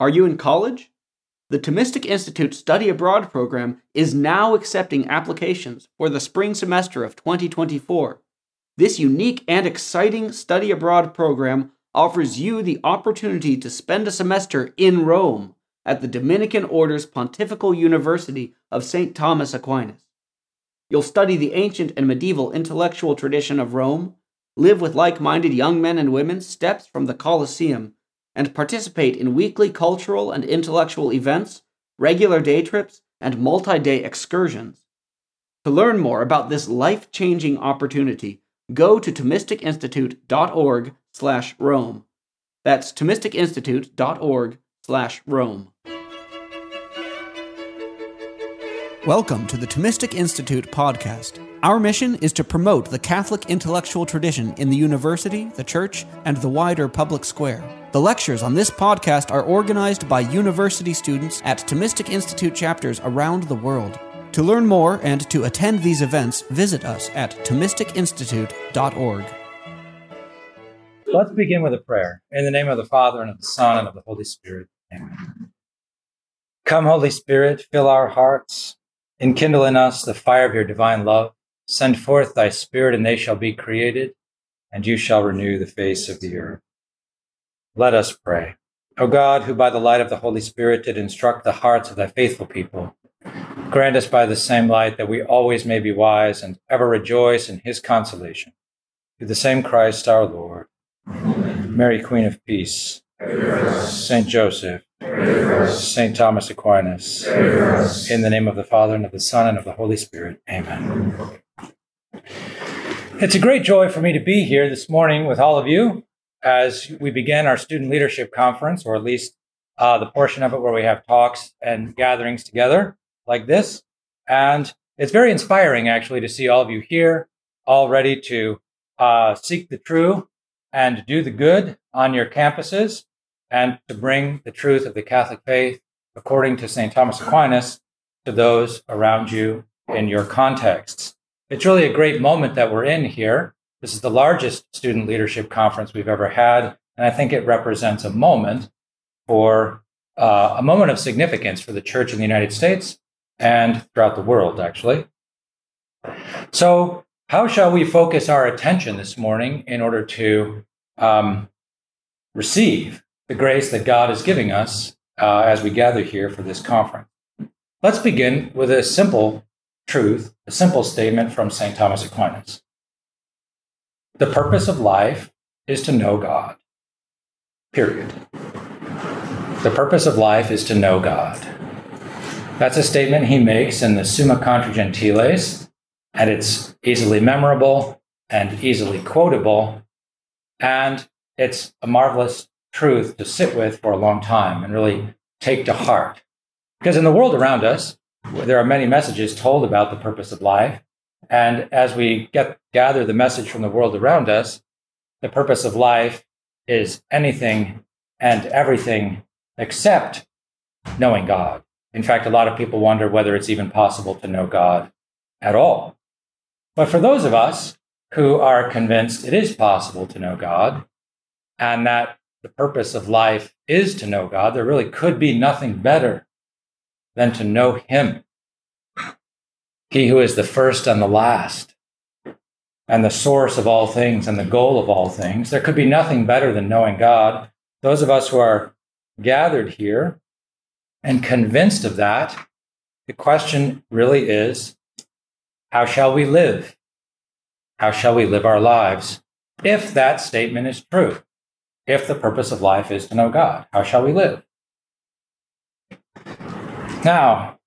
Are you in college? The Thomistic Institute Study Abroad program is now accepting applications for the spring semester of 2024. This unique and exciting study abroad program offers you the opportunity to spend a semester in Rome at the Dominican Order's Pontifical University of St. Thomas Aquinas. You'll study the ancient and medieval intellectual tradition of Rome, live with like minded young men and women steps from the Colosseum and participate in weekly cultural and intellectual events, regular day trips, and multi day excursions. To learn more about this life changing opportunity, go to ThomisticInstitute.org slash Rome. That's ThomisticInstitute.org slash Rome. Welcome to the Thomistic Institute podcast. Our mission is to promote the Catholic intellectual tradition in the university, the church, and the wider public square. The lectures on this podcast are organized by university students at Thomistic Institute chapters around the world. To learn more and to attend these events, visit us at ThomisticInstitute.org. Let's begin with a prayer. In the name of the Father, and of the Son, and of the Holy Spirit. Amen. Come, Holy Spirit, fill our hearts Enkindle in us the fire of your divine love. Send forth thy Spirit, and they shall be created, and you shall renew the face of the earth. Let us pray. O God, who by the light of the Holy Spirit did instruct the hearts of thy faithful people, grant us by the same light that we always may be wise and ever rejoice in his consolation. Through the same Christ our Lord. Amen. Mary, Queen of Peace, Saint Joseph, St. Thomas Aquinas. In the name of the Father, and of the Son, and of the Holy Spirit. Amen. It's a great joy for me to be here this morning with all of you as we begin our student leadership conference, or at least uh, the portion of it where we have talks and gatherings together like this. And it's very inspiring, actually, to see all of you here, all ready to uh, seek the true and do the good on your campuses and to bring the truth of the Catholic faith according to St. Thomas Aquinas to those around you in your contexts. It's really a great moment that we're in here. This is the largest student leadership conference we've ever had, and I think it represents a moment for uh, a moment of significance for the church in the United States and throughout the world, actually. So, how shall we focus our attention this morning in order to um, receive the grace that God is giving us uh, as we gather here for this conference. Let's begin with a simple truth, a simple statement from St. Thomas Aquinas. The purpose of life is to know God. Period. The purpose of life is to know God. That's a statement he makes in the Summa Contra Gentiles, and it's easily memorable and easily quotable, and it's a marvelous truth to sit with for a long time and really take to heart. Because in the world around us, there are many messages told about the purpose of life. And as we get, gather the message from the world around us, the purpose of life is anything and everything except knowing God. In fact, a lot of people wonder whether it's even possible to know God at all. But for those of us who are convinced it is possible to know God, and that the purpose of life is to know God, there really could be nothing better than to know Him. He who is the first and the last, and the source of all things and the goal of all things. There could be nothing better than knowing God. Those of us who are gathered here and convinced of that, the question really is how shall we live? How shall we live our lives if that statement is true? If the purpose of life is to know God? How shall we live? Now,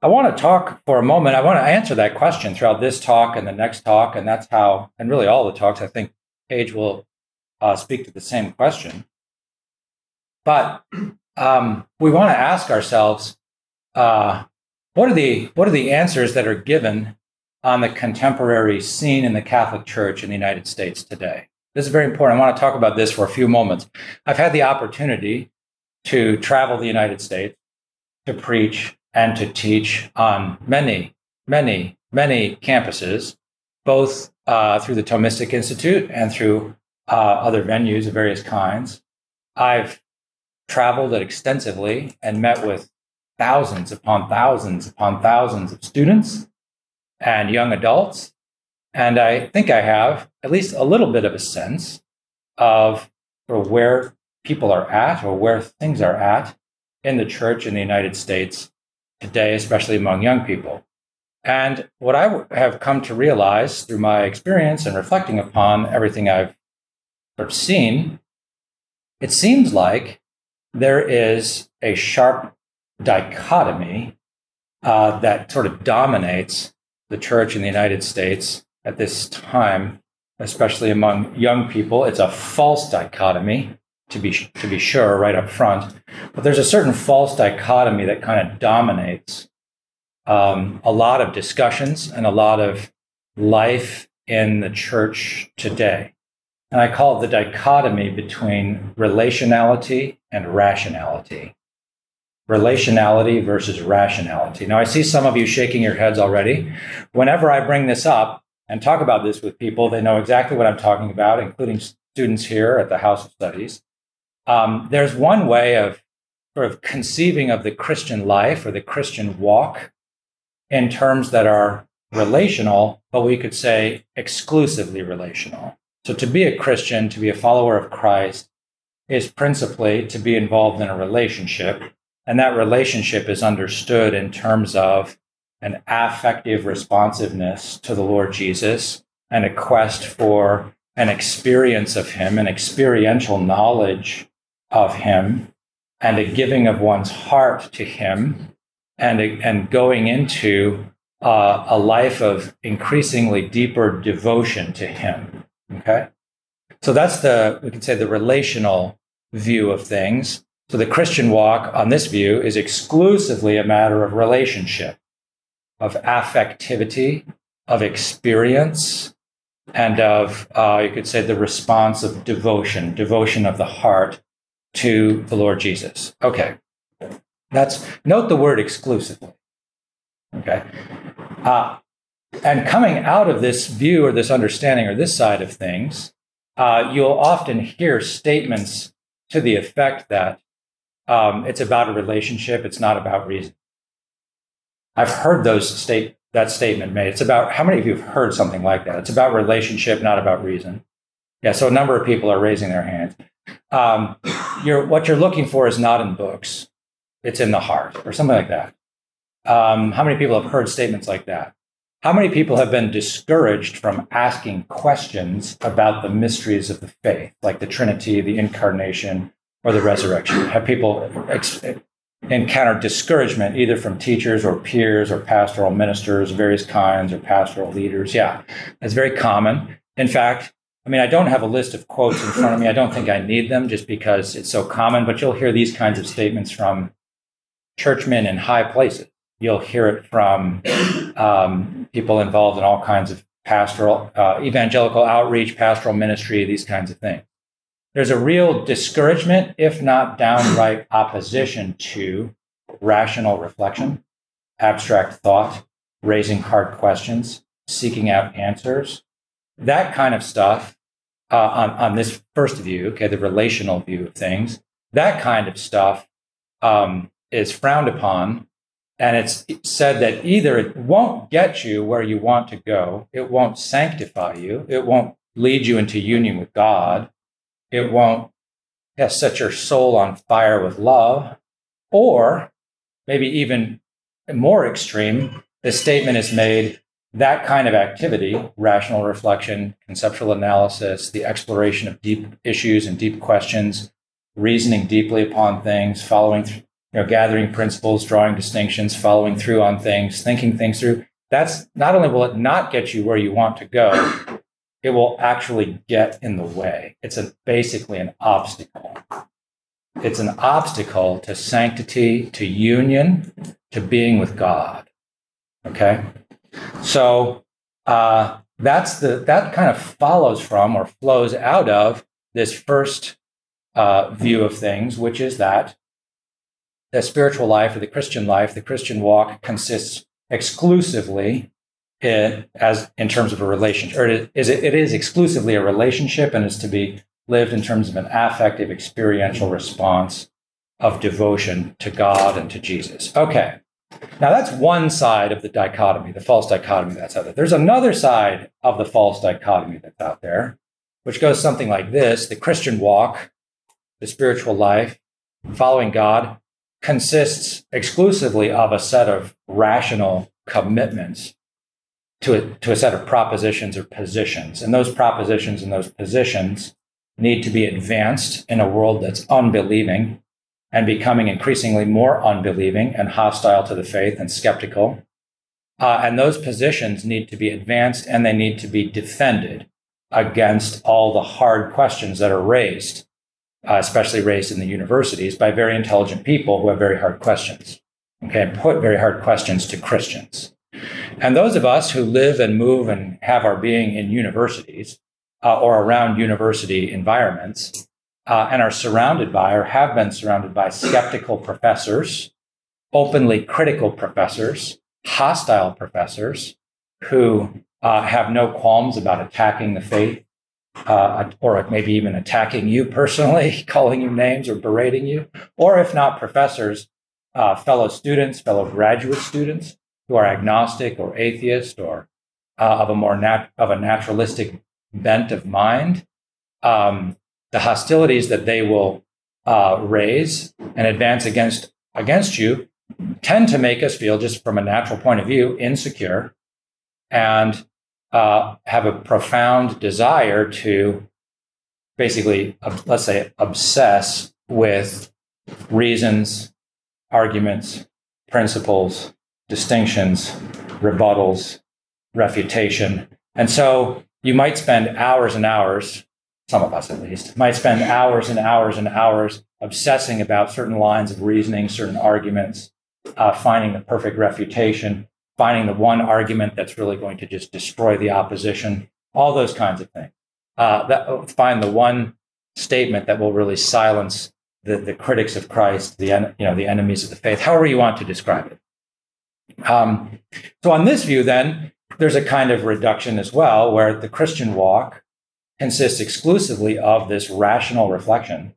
I want to talk for a moment. I want to answer that question throughout this talk and the next talk. And that's how, and really all the talks, I think Paige will uh, speak to the same question. But um, we want to ask ourselves uh, what, are the, what are the answers that are given on the contemporary scene in the Catholic Church in the United States today? This is very important. I want to talk about this for a few moments. I've had the opportunity to travel the United States to preach and to teach on many, many, many campuses, both uh, through the Thomistic Institute and through uh, other venues of various kinds. I've traveled extensively and met with thousands upon thousands upon thousands of students and young adults. And I think I have at least a little bit of a sense of where people are at or where things are at in the church in the United States today, especially among young people. And what I have come to realize through my experience and reflecting upon everything I've sort of seen, it seems like there is a sharp dichotomy uh, that sort of dominates the church in the United States at this time, especially among young people. It's a false dichotomy, to be, to be sure, right up front. But there's a certain false dichotomy that kind of dominates um, a lot of discussions and a lot of life in the church today. And I call it the dichotomy between relationality and rationality. Relationality versus rationality. Now, I see some of you shaking your heads already. Whenever I bring this up and talk about this with people, they know exactly what I'm talking about, including students here at the House of Studies. Um, there's one way of sort of conceiving of the Christian life or the Christian walk in terms that are relational, but we could say exclusively relational. So to be a Christian, to be a follower of Christ, is principally to be involved in a relationship. And that relationship is understood in terms of an affective responsiveness to the Lord Jesus and a quest for an experience of Him, an experiential knowledge of Him, and a giving of one's heart to Him and, and going into uh, a life of increasingly deeper devotion to Him. Okay? So that's the, we could say, the relational view of things. So the Christian walk on this view is exclusively a matter of relationship, of affectivity, of experience, and of, uh, you could say, the response of devotion, devotion of the heart to the Lord Jesus. Okay. That's note the word exclusively. Okay. Uh, and coming out of this view or this understanding or this side of things, uh, you'll often hear statements to the effect that um, it's about a relationship, it's not about reason. I've heard those state that statement made. It's about how many of you have heard something like that? It's about relationship, not about reason. Yeah, so a number of people are raising their hands. Um, you're, what you're looking for is not in books it's in the heart, or something like that. Um, how many people have heard statements like that? How many people have been discouraged from asking questions about the mysteries of the faith, like the Trinity, the incarnation, or the resurrection? Have people ex- encountered discouragement either from teachers or peers or pastoral ministers, various kinds, or pastoral leaders? Yeah, that's very common. In fact, I mean, I don't have a list of quotes in front of me. I don't think I need them just because it's so common, but you'll hear these kinds of statements from churchmen in high places. You'll hear it from um, people involved in all kinds of pastoral, uh, evangelical outreach, pastoral ministry, these kinds of things. There's a real discouragement, if not downright opposition to rational reflection, abstract thought, raising hard questions, seeking out answers. That kind of stuff uh, on, on this first view, okay, the relational view of things, that kind of stuff um, is frowned upon. And it's said that either it won't get you where you want to go, it won't sanctify you, it won't lead you into union with God, it won't set your soul on fire with love, or maybe even more extreme, the statement is made that kind of activity, rational reflection, conceptual analysis, the exploration of deep issues and deep questions, reasoning deeply upon things, following th- you know, gathering principles, drawing distinctions, following through on things, thinking things through. That's not only will it not get you where you want to go, it will actually get in the way. It's a, basically an obstacle. It's an obstacle to sanctity, to union, to being with God. Okay? So uh, that's the that kind of follows from or flows out of this first uh, view of things, which is that the spiritual life or the Christian life, the Christian walk consists exclusively in, as in terms of a relationship, or it is, it is exclusively a relationship and is to be lived in terms of an affective experiential response of devotion to God and to Jesus. Okay. Now that's one side of the dichotomy, the false dichotomy that's out there. There's another side of the false dichotomy that's out there, which goes something like this the Christian walk, the spiritual life, following God, consists exclusively of a set of rational commitments to a, to a set of propositions or positions. And those propositions and those positions need to be advanced in a world that's unbelieving and becoming increasingly more unbelieving and hostile to the faith and skeptical. Uh, and those positions need to be advanced and they need to be defended against all the hard questions that are raised, uh, especially raised in the universities by very intelligent people who have very hard questions. Okay, and put very hard questions to Christians. And those of us who live and move and have our being in universities uh, or around university environments uh, and are surrounded by or have been surrounded by skeptical professors, openly critical professors, hostile professors who uh, have no qualms about attacking the faith uh, or maybe even attacking you personally, calling you names or berating you, or if not professors, uh, fellow students, fellow graduate students who are agnostic or atheist or uh, of a more nat- of a naturalistic bent of mind, um, the hostilities that they will uh, raise and advance against against you tend to make us feel, just from a natural point of view, insecure and uh, have a profound desire to basically, let's say, obsess with reasons, arguments, principles, distinctions, rebuttals, refutation. And so you might spend hours and hours, some of us at least, might spend hours and hours and hours obsessing about certain lines of reasoning, certain arguments, uh, finding the perfect refutation, finding the one argument that's really going to just destroy the opposition, all those kinds of things. Uh, that, find the one statement that will really silence the, the critics of Christ, the you know the enemies of the faith, however you want to describe it. Um, so on this view, then there's a kind of reduction as well, where the Christian walk consists exclusively of this rational reflection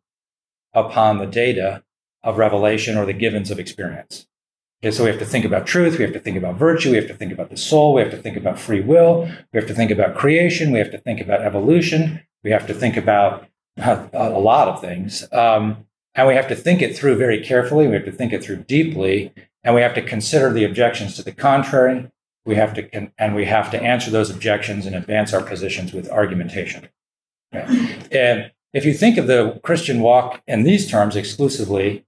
upon the data of revelation or the givens of experience. Okay, so we have to think about truth, we have to think about virtue, we have to think about the soul, we have to think about free will, we have to think about creation, we have to think about evolution, we have to think about a, lot of things. Um, and we have to think it through very carefully, we have to think it through deeply, and we have to consider the objections to the contrary, we have to and we have to answer those objections and advance our positions with argumentation. And if you think of the Christian walk in these terms exclusively,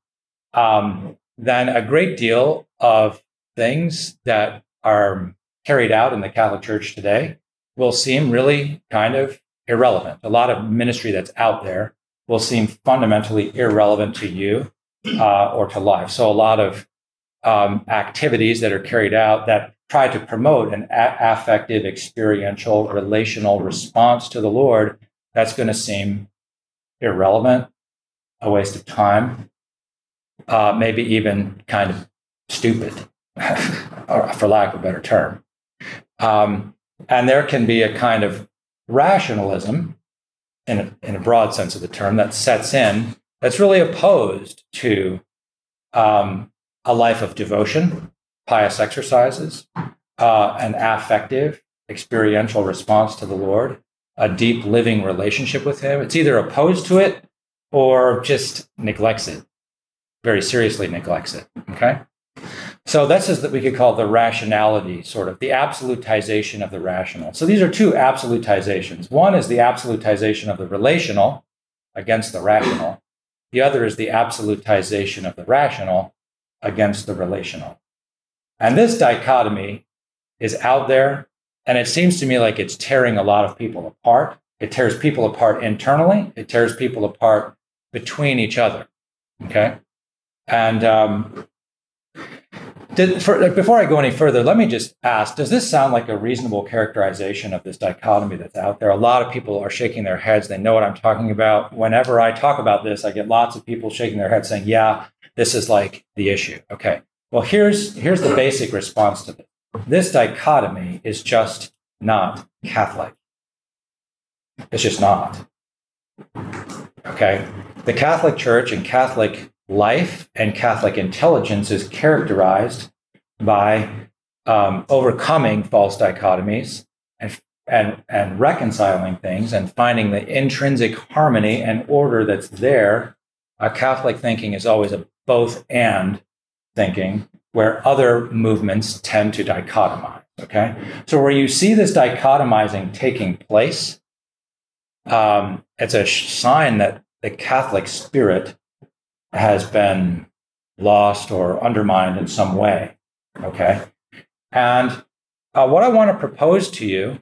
um, then a great deal of things that are carried out in the Catholic Church today will seem really kind of irrelevant. A lot of ministry that's out there will seem fundamentally irrelevant to you uh, or to life. So a lot of um, activities that are carried out that try to promote an a- affective, experiential, relational response to the Lord, that's going to seem irrelevant, a waste of time, uh, maybe even kind of stupid, for lack of a better term. Um, and there can be a kind of rationalism, in a, in a broad sense of the term, that sets in that's really opposed to um, a life of devotion pious exercises, uh, an affective, experiential response to the Lord, a deep living relationship with Him. It's either opposed to it or just neglects it, very seriously neglects it. Okay? So this is that we could call the rationality, sort of the absolutization of the rational. So these are two absolutizations. One is the absolutization of the relational against the rational. The other is the absolutization of the rational against the relational. And this dichotomy is out there, and it seems to me like it's tearing a lot of people apart. It tears people apart internally, it tears people apart between each other. Okay. And um, did, for, before I go any further, let me just ask Does this sound like a reasonable characterization of this dichotomy that's out there? A lot of people are shaking their heads. They know what I'm talking about. Whenever I talk about this, I get lots of people shaking their heads saying, Yeah, this is like the issue. Okay. Well, here's, here's the basic response to this. This dichotomy is just not Catholic. It's just not. Okay? The Catholic Church and Catholic life and Catholic intelligence is characterized by um, overcoming false dichotomies and, and, and reconciling things and finding the intrinsic harmony and order that's there. Catholic thinking is always a both and thinking, where other movements tend to dichotomize. Okay. So, where you see this dichotomizing taking place, um, it's a sign that the Catholic spirit has been lost or undermined in some way. Okay. And uh, what I want to propose to you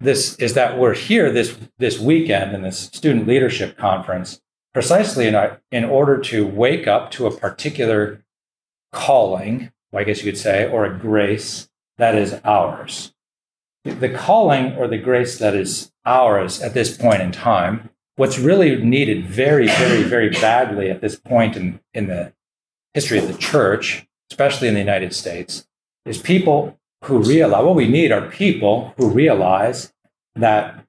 this is that we're here this this weekend in this student leadership conference precisely in, in order to wake up to a particular calling, I guess you could say, or a grace that is ours. The calling or the grace that is ours at this point in time, what's really needed very, very, very badly at this point in, in the history of the church, especially in the United States, is people who realize what we need are people who realize that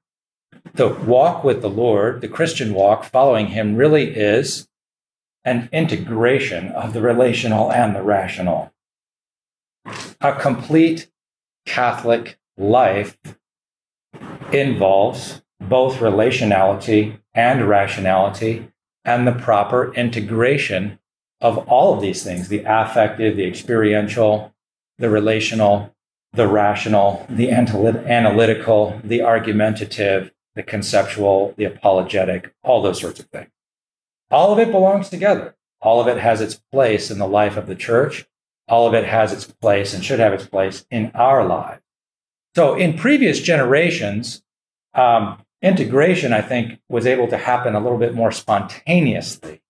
the walk with the Lord, the Christian walk, following Him, really is an integration of the relational and the rational. A complete Catholic life involves both relationality and rationality and the proper integration of all of these things the affective, the experiential, the relational, the rational, the analytical, the argumentative, the conceptual, the apologetic, all those sorts of things. All of it belongs together. All of it has its place in the life of the church. All of it has its place and should have its place in our lives. So, in previous generations, um, integration, I think, was able to happen a little bit more spontaneously.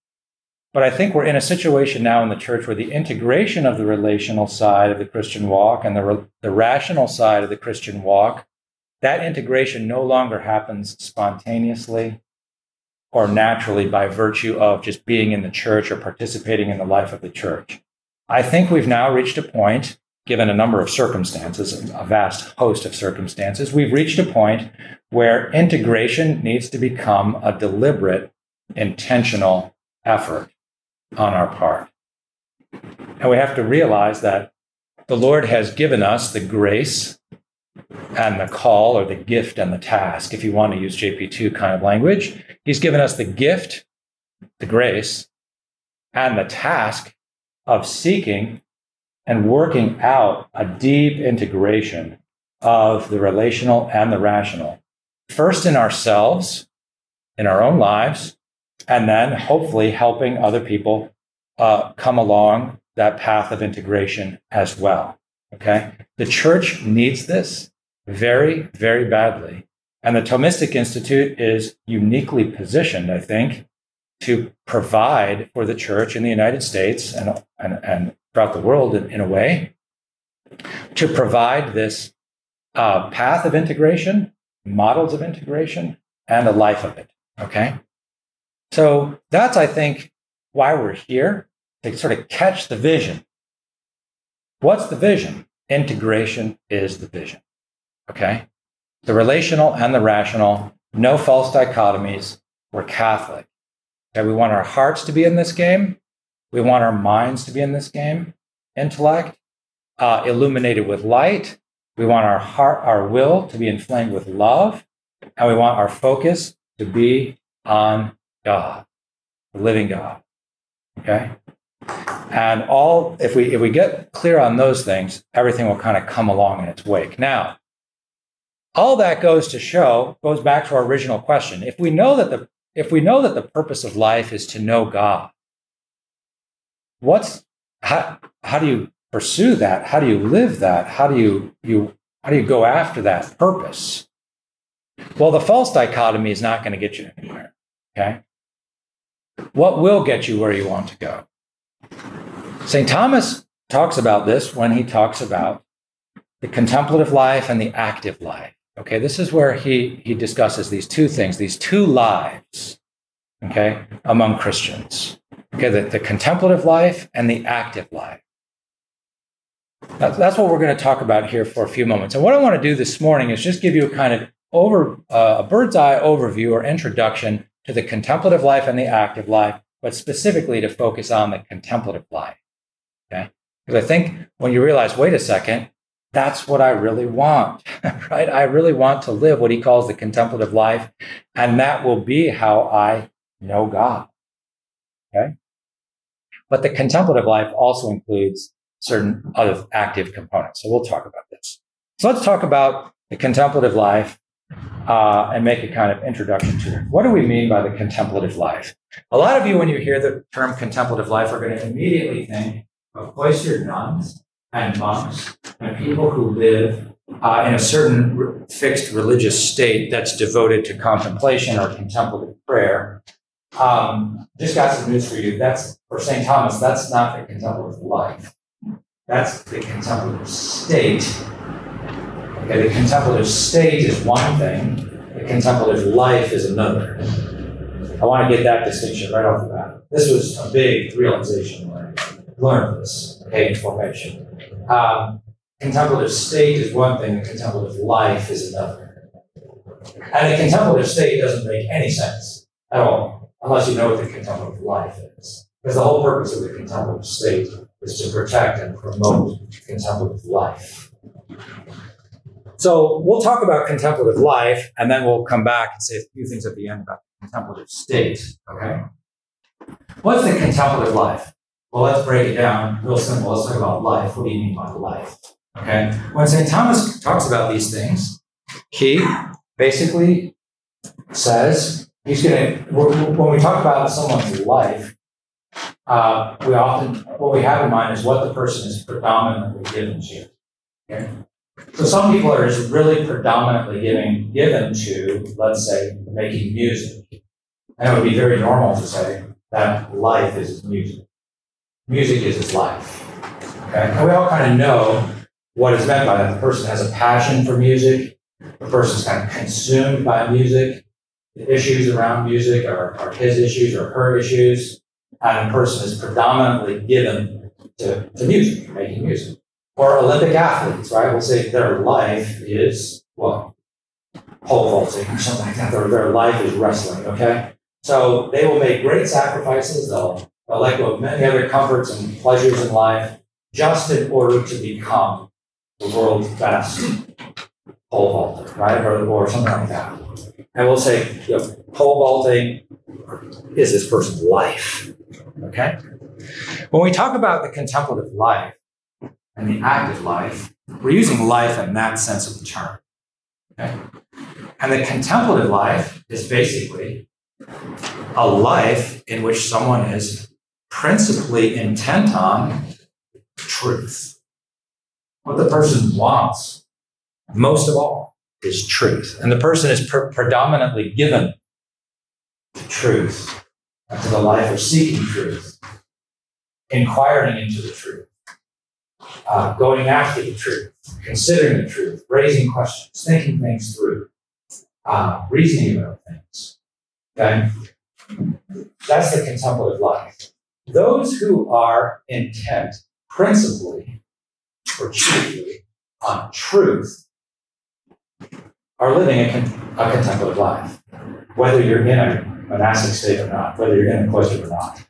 But I think we're in a situation now in the church where the integration of the relational side of the Christian walk and the, the rational side of the Christian walk, that integration no longer happens spontaneously or naturally by virtue of just being in the church or participating in the life of the church. I think we've now reached a point, given a number of circumstances, a vast host of circumstances, we've reached a point where integration needs to become a deliberate, intentional effort on our part. And we have to realize that the Lord has given us the grace and the call or the gift and the task, if you want to use JP2 kind of language. He's given us the gift, the grace, and the task of seeking and working out a deep integration of the relational and the rational, first in ourselves, in our own lives, and then hopefully helping other people uh, come along that path of integration as well. Okay. The church needs this very, very badly. And the Thomistic Institute is uniquely positioned, I think, to provide for the church in the United States and, and, and throughout the world in, in, a way, to provide this uh, path of integration, models of integration, and a life of it. Okay. So that's, I think, why we're here to sort of catch the vision. What's the vision? Integration is the vision. Okay? The relational and the rational, no false dichotomies. We're Catholic. Okay? We want our hearts to be in this game. We want our minds to be in this game. Intellect, uh, illuminated with light. We want our heart, our will to be inflamed with love. And we want our focus to be on God, the living God. Okay? And all if we if we get clear on those things, everything will kind of come along in its wake. Now, all that goes to show goes back to our original question. If we know that the if we know that the purpose of life is to know God, what's how, how do you pursue that? How do you live that? How do you you how do you go after that purpose? Well, the false dichotomy is not going to get you anywhere. Okay. What will get you where you want to go? St. Thomas talks about this when he talks about the contemplative life and the active life. Okay, this is where he, he discusses these two things, these two lives, okay, among Christians. Okay, the, the contemplative life and the active life. That's, that's what we're going to talk about here for a few moments. And what I want to do this morning is just give you a kind of over uh, a bird's eye overview or introduction to the contemplative life and the active life but specifically to focus on the contemplative life. Okay. Because I think when you realize, wait a second, that's what I really want, right? I really want to live what he calls the contemplative life, and that will be how I know God. Okay. But the contemplative life also includes certain other active components. So we'll talk about this. So let's talk about the contemplative life uh, and make a kind of introduction to it. What do we mean by the contemplative life? A lot of you, when you hear the term contemplative life, are going to immediately think of cloistered nuns and monks and people who live uh, in a certain re- fixed religious state that's devoted to contemplation or contemplative prayer. Um, just got some news for you. That's for St. Thomas. That's not the contemplative life. That's the contemplative state. Okay, the contemplative state is one thing. The contemplative life is another. I want to get that distinction right off the bat. This was a big realization when I learned this, okay, in formation. Um, contemplative state is one thing, the contemplative life is another. And the contemplative state doesn't make any sense at all, unless you know what the contemplative life is. Because the whole purpose of the contemplative state is to protect and promote contemplative life. So we'll talk about contemplative life, and then we'll come back and say a few things at the end about contemplative state. Okay. What's the contemplative life? Well, let's break it down real simple. Let's talk about life. What do you mean by life? Okay. When St. Thomas talks about these things, he basically says he's going to, when we talk about someone's life, uh, we often, what we have in mind is what the person is predominantly given to. Okay? So some people are just really predominantly giving, given to, let's say, making music. And it would be very normal to say that life is music. Music is his life. Okay? And we all kind of know what is meant by that. The person has a passion for music. The person's kind of consumed by music. Issues around music are, are his issues or her issues. And the person is predominantly given to, to music, making music. Or Olympic athletes, right? We'll say their life is what? Pole vaulting or something like that. Their, their life is wrestling, okay? So they will make great sacrifices. They'll, they'll let go of many other comforts and pleasures in life just in order to become the world's best pole vaulter, right? Or, or something like that. And we'll say, you know, pole vaulting is this person's life, okay? When we talk about the contemplative life, and the active life, we're using life in that sense of the term. Okay? And the contemplative life is basically a life in which someone is principally intent on truth. What the person wants most of all is truth. And the person is pre- predominantly given to truth, to the life of seeking truth, inquiring into the truth uh, going after the truth, considering the truth, raising questions, thinking things through, uh, reasoning about things. Okay? That's the contemplative life. Those who are intent principally or chiefly on truth are living a, con- a contemplative life, whether you're in a monastic state or not, whether you're in a cloister or not.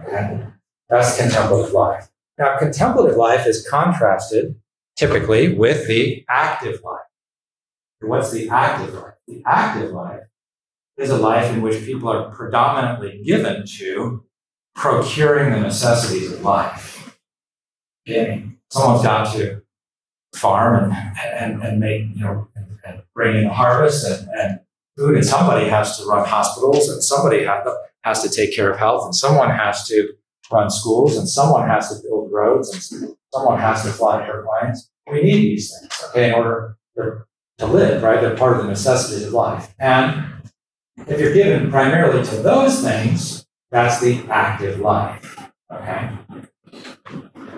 Okay? That's contemplative life. Now, contemplative life is contrasted typically with the active life. What's the active life? The active life is a life in which people are predominantly given to procuring the necessities of life. Okay? Someone's got to farm and, and, and make, you know, and bring in a harvest and, and food, and somebody has to run hospitals, and somebody to, has to take care of health, and someone has to run schools, and someone has to build roads, and someone has to fly airplanes. We need these things, okay, in order to live, right? They're part of the necessities of life. And if you're given primarily to those things, that's the active life, okay?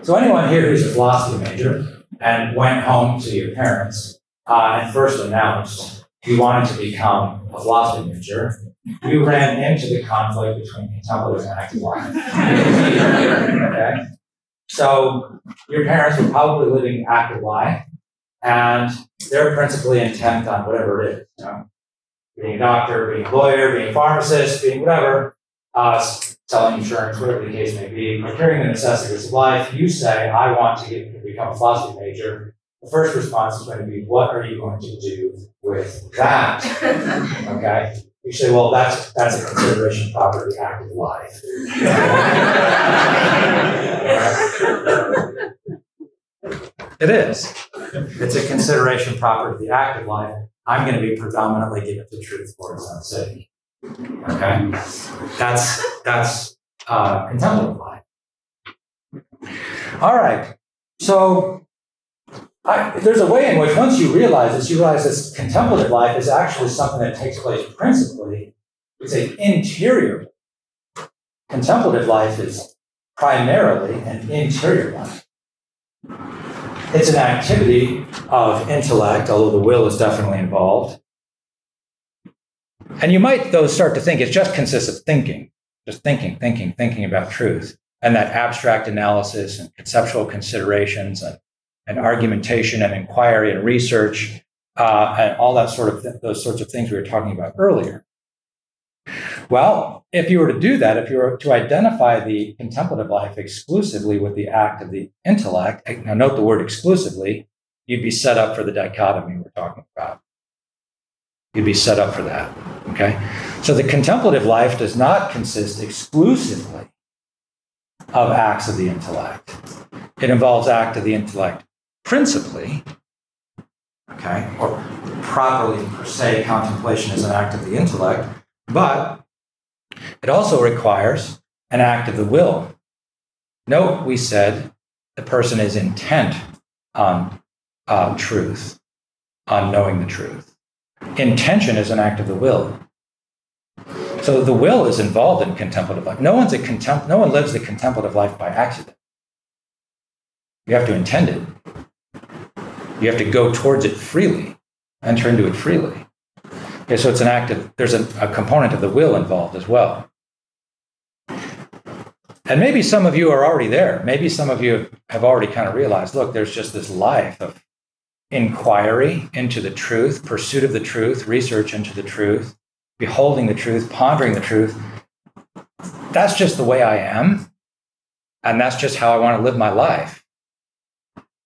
So anyone here who's a philosophy major and went home to your parents uh, and first announced you wanted to become a philosophy major, we ran into the conflict between contemplative and active life. okay? So your parents were probably living active life, and they're principally intent on whatever it is, you know, being a doctor, being a lawyer, being a pharmacist, being whatever. uh, selling insurance, whatever the case may be, procuring the necessities of life, you say, I want to get, become a philosophy major. The first response is going to be, what are you going to do with that? Okay. You say, well, that's that's a consideration property active life. it is. It's a consideration property of the active life. I'm going to be predominantly given the truth for its own sake. Okay, that's that's uh, contemplative life. All right. So I, there's a way in which once you realize this, you realize this contemplative life is actually something that takes place principally. It's an interior. Contemplative life is primarily an interior life. It's an activity of intellect, although the will is definitely involved. And you might, though, start to think it just consists of thinking, just thinking, thinking, thinking about truth, and that abstract analysis and conceptual considerations and and argumentation and inquiry and research uh, and all that sort of th- those sorts of things we were talking about earlier. Well, if you were to do that, if you were to identify the contemplative life exclusively with the act of the intellect, now note the word exclusively, you'd be set up for the dichotomy we're talking about. You'd be set up for that. Okay? So the contemplative life does not consist exclusively of acts of the intellect. It involves act of the intellect principally, okay, or properly per se, contemplation is an act of the intellect, but it also requires an act of the will. Note we said the person is intent on uh, truth, on knowing the truth. Intention is an act of the will. So the will is involved in contemplative life. No one's a contempt, no one lives the contemplative life by accident. You have to intend it. You have to go towards it freely, enter into it freely. Okay, so it's an act of, there's a, a component of the will involved as well. And maybe some of you are already there. Maybe some of you have already kind of realized look, there's just this life of inquiry into the truth, pursuit of the truth, research into the truth, beholding the truth, pondering the truth. That's just the way I am. And that's just how I want to live my life.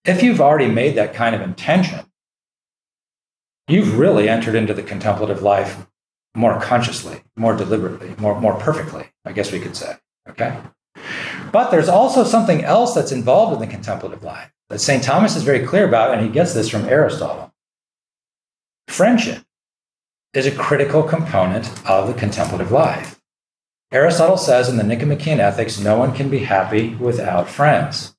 If you've already made that kind of intention, you've really entered into the contemplative life more consciously, more deliberately, more, more perfectly, I guess we could say. Okay? But there's also something else that's involved in the contemplative life that St. Thomas is very clear about, and he gets this from Aristotle. Friendship is a critical component of the contemplative life. Aristotle says in the Nicomachean Ethics, no one can be happy without friends.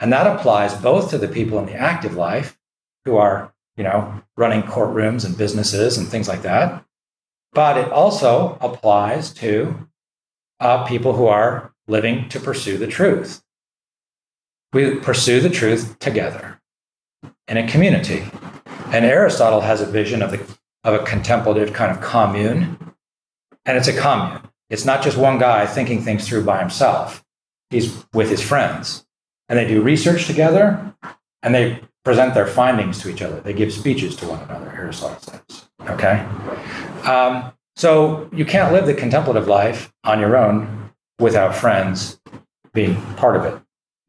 And that applies both to the people in the active life who are, you know, running courtrooms and businesses and things like that. But it also applies to uh, people who are living to pursue the truth. We pursue the truth together in a community. And Aristotle has a vision of, the, of a contemplative kind of commune. And it's a commune. It's not just one guy thinking things through by himself, he's with his friends and they do research together and they present their findings to each other. They give speeches to one another, Aristotle says. Okay? Um, so you can't live the contemplative life on your own without friends being part of it.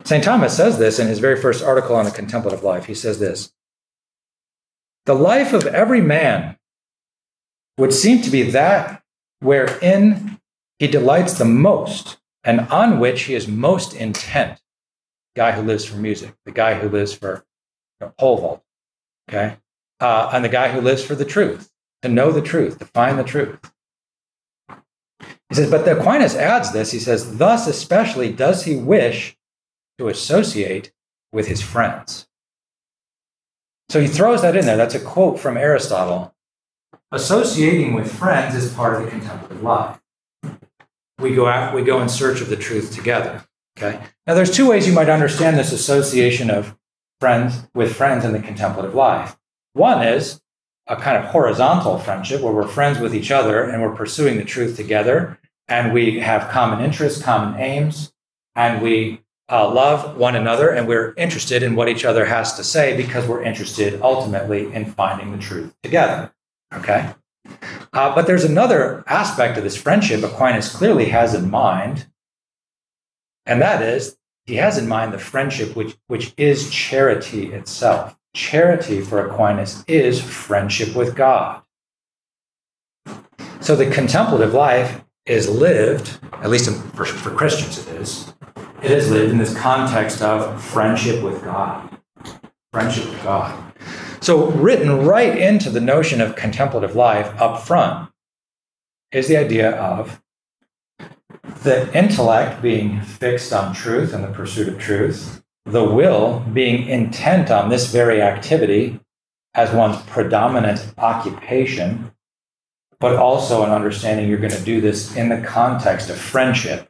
St. Thomas says this in his very first article on the contemplative life. He says this The life of every man would seem to be that wherein he delights the most and on which he is most intent guy who lives for music, the guy who lives for you know, pole vault, okay, uh, and the guy who lives for the truth, to know the truth, to find the truth. He says, but the Aquinas adds this. He says, thus especially does he wish to associate with his friends. So he throws that in there. That's a quote from Aristotle. Associating with friends is part of the contemplative life. We go out, we go in search of the truth together. Okay. Now, there's two ways you might understand this association of friends with friends in the contemplative life. One is a kind of horizontal friendship where we're friends with each other and we're pursuing the truth together, and we have common interests, common aims, and we uh, love one another and we're interested in what each other has to say because we're interested ultimately in finding the truth together. Okay. Uh, but there's another aspect of this friendship Aquinas clearly has in mind, and that is he has in mind the friendship which, which is charity itself. Charity for Aquinas is friendship with God. So the contemplative life is lived, at least for, for Christians it is, it is lived in this context of friendship with God. Friendship with God. So, written right into the notion of contemplative life up front is the idea of the intellect being fixed on truth and the pursuit of truth, the will being intent on this very activity as one's predominant occupation, but also an understanding you're going to do this in the context of friendship,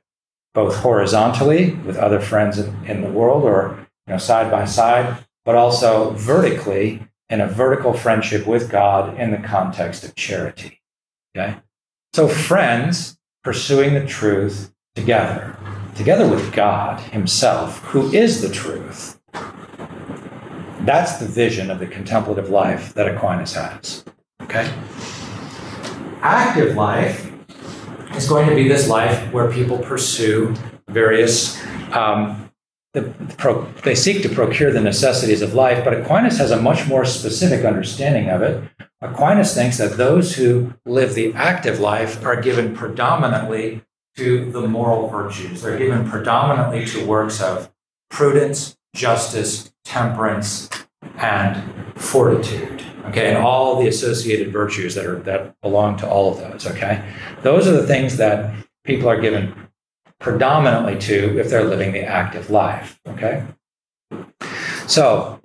both horizontally with other friends in, the world or you know, side by side, but also vertically in a vertical friendship with God in the context of charity. Okay? So, friends pursuing the truth together, together with God Himself, who is the truth. That's the vision of the contemplative life that Aquinas has. Okay? Active life is going to be this life where people pursue various um, the, pro, they seek to procure the necessities of life, but Aquinas has a much more specific understanding of it. Aquinas thinks that those who live the active life are given predominantly to the moral virtues. They're given predominantly to works of prudence, justice, temperance, and fortitude. Okay, and all the associated virtues that are that belong to all of those. Okay, those are the things that people are given predominantly to if they're living the active life. Okay? So,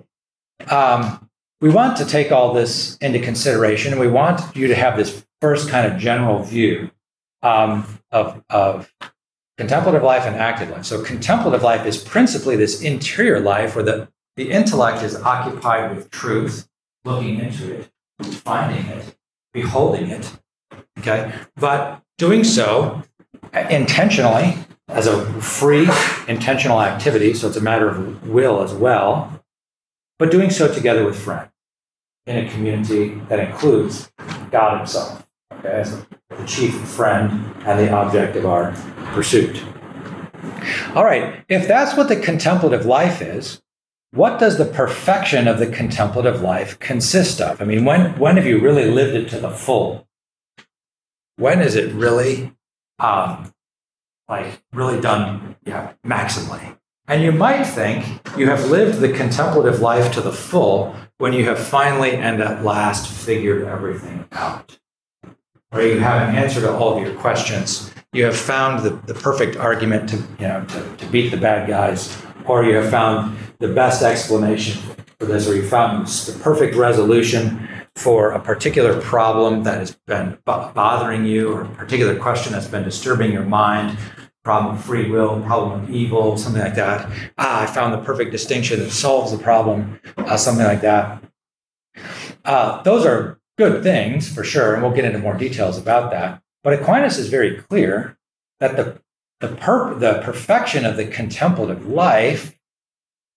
um, we want to take all this into consideration and we want you to have this first kind of general view um, of, of contemplative life and active life. So, contemplative life is principally this interior life where the, the intellect is occupied with truth, looking into it, finding it, beholding it. Okay? But doing so intentionally as a free, intentional activity. So it's a matter of will as well, but doing so together with friends in a community that includes God Himself, okay, as the chief friend and the object of our pursuit. All right, if that's what the contemplative life is, what does the perfection of the contemplative life consist of? I mean, when, when have you really lived it to the full? When is it really um, like really done yeah, maximally. And you might think you have lived the contemplative life to the full when you have finally and at last figured everything out. Or you have an answer to all of your questions. You have found the, the perfect argument to, you know, to, to beat the bad guys, or you have found the best explanation for this, or you found the perfect resolution for a particular problem that has been bothering you or a particular question that's been disturbing your mind, problem of free will, problem of evil, something like that. Ah, I found the perfect distinction that solves the problem, uh, something like that. Uh, those are good things for sure, and we'll get into more details about that. But Aquinas is very clear that the the, per- the perfection of the contemplative life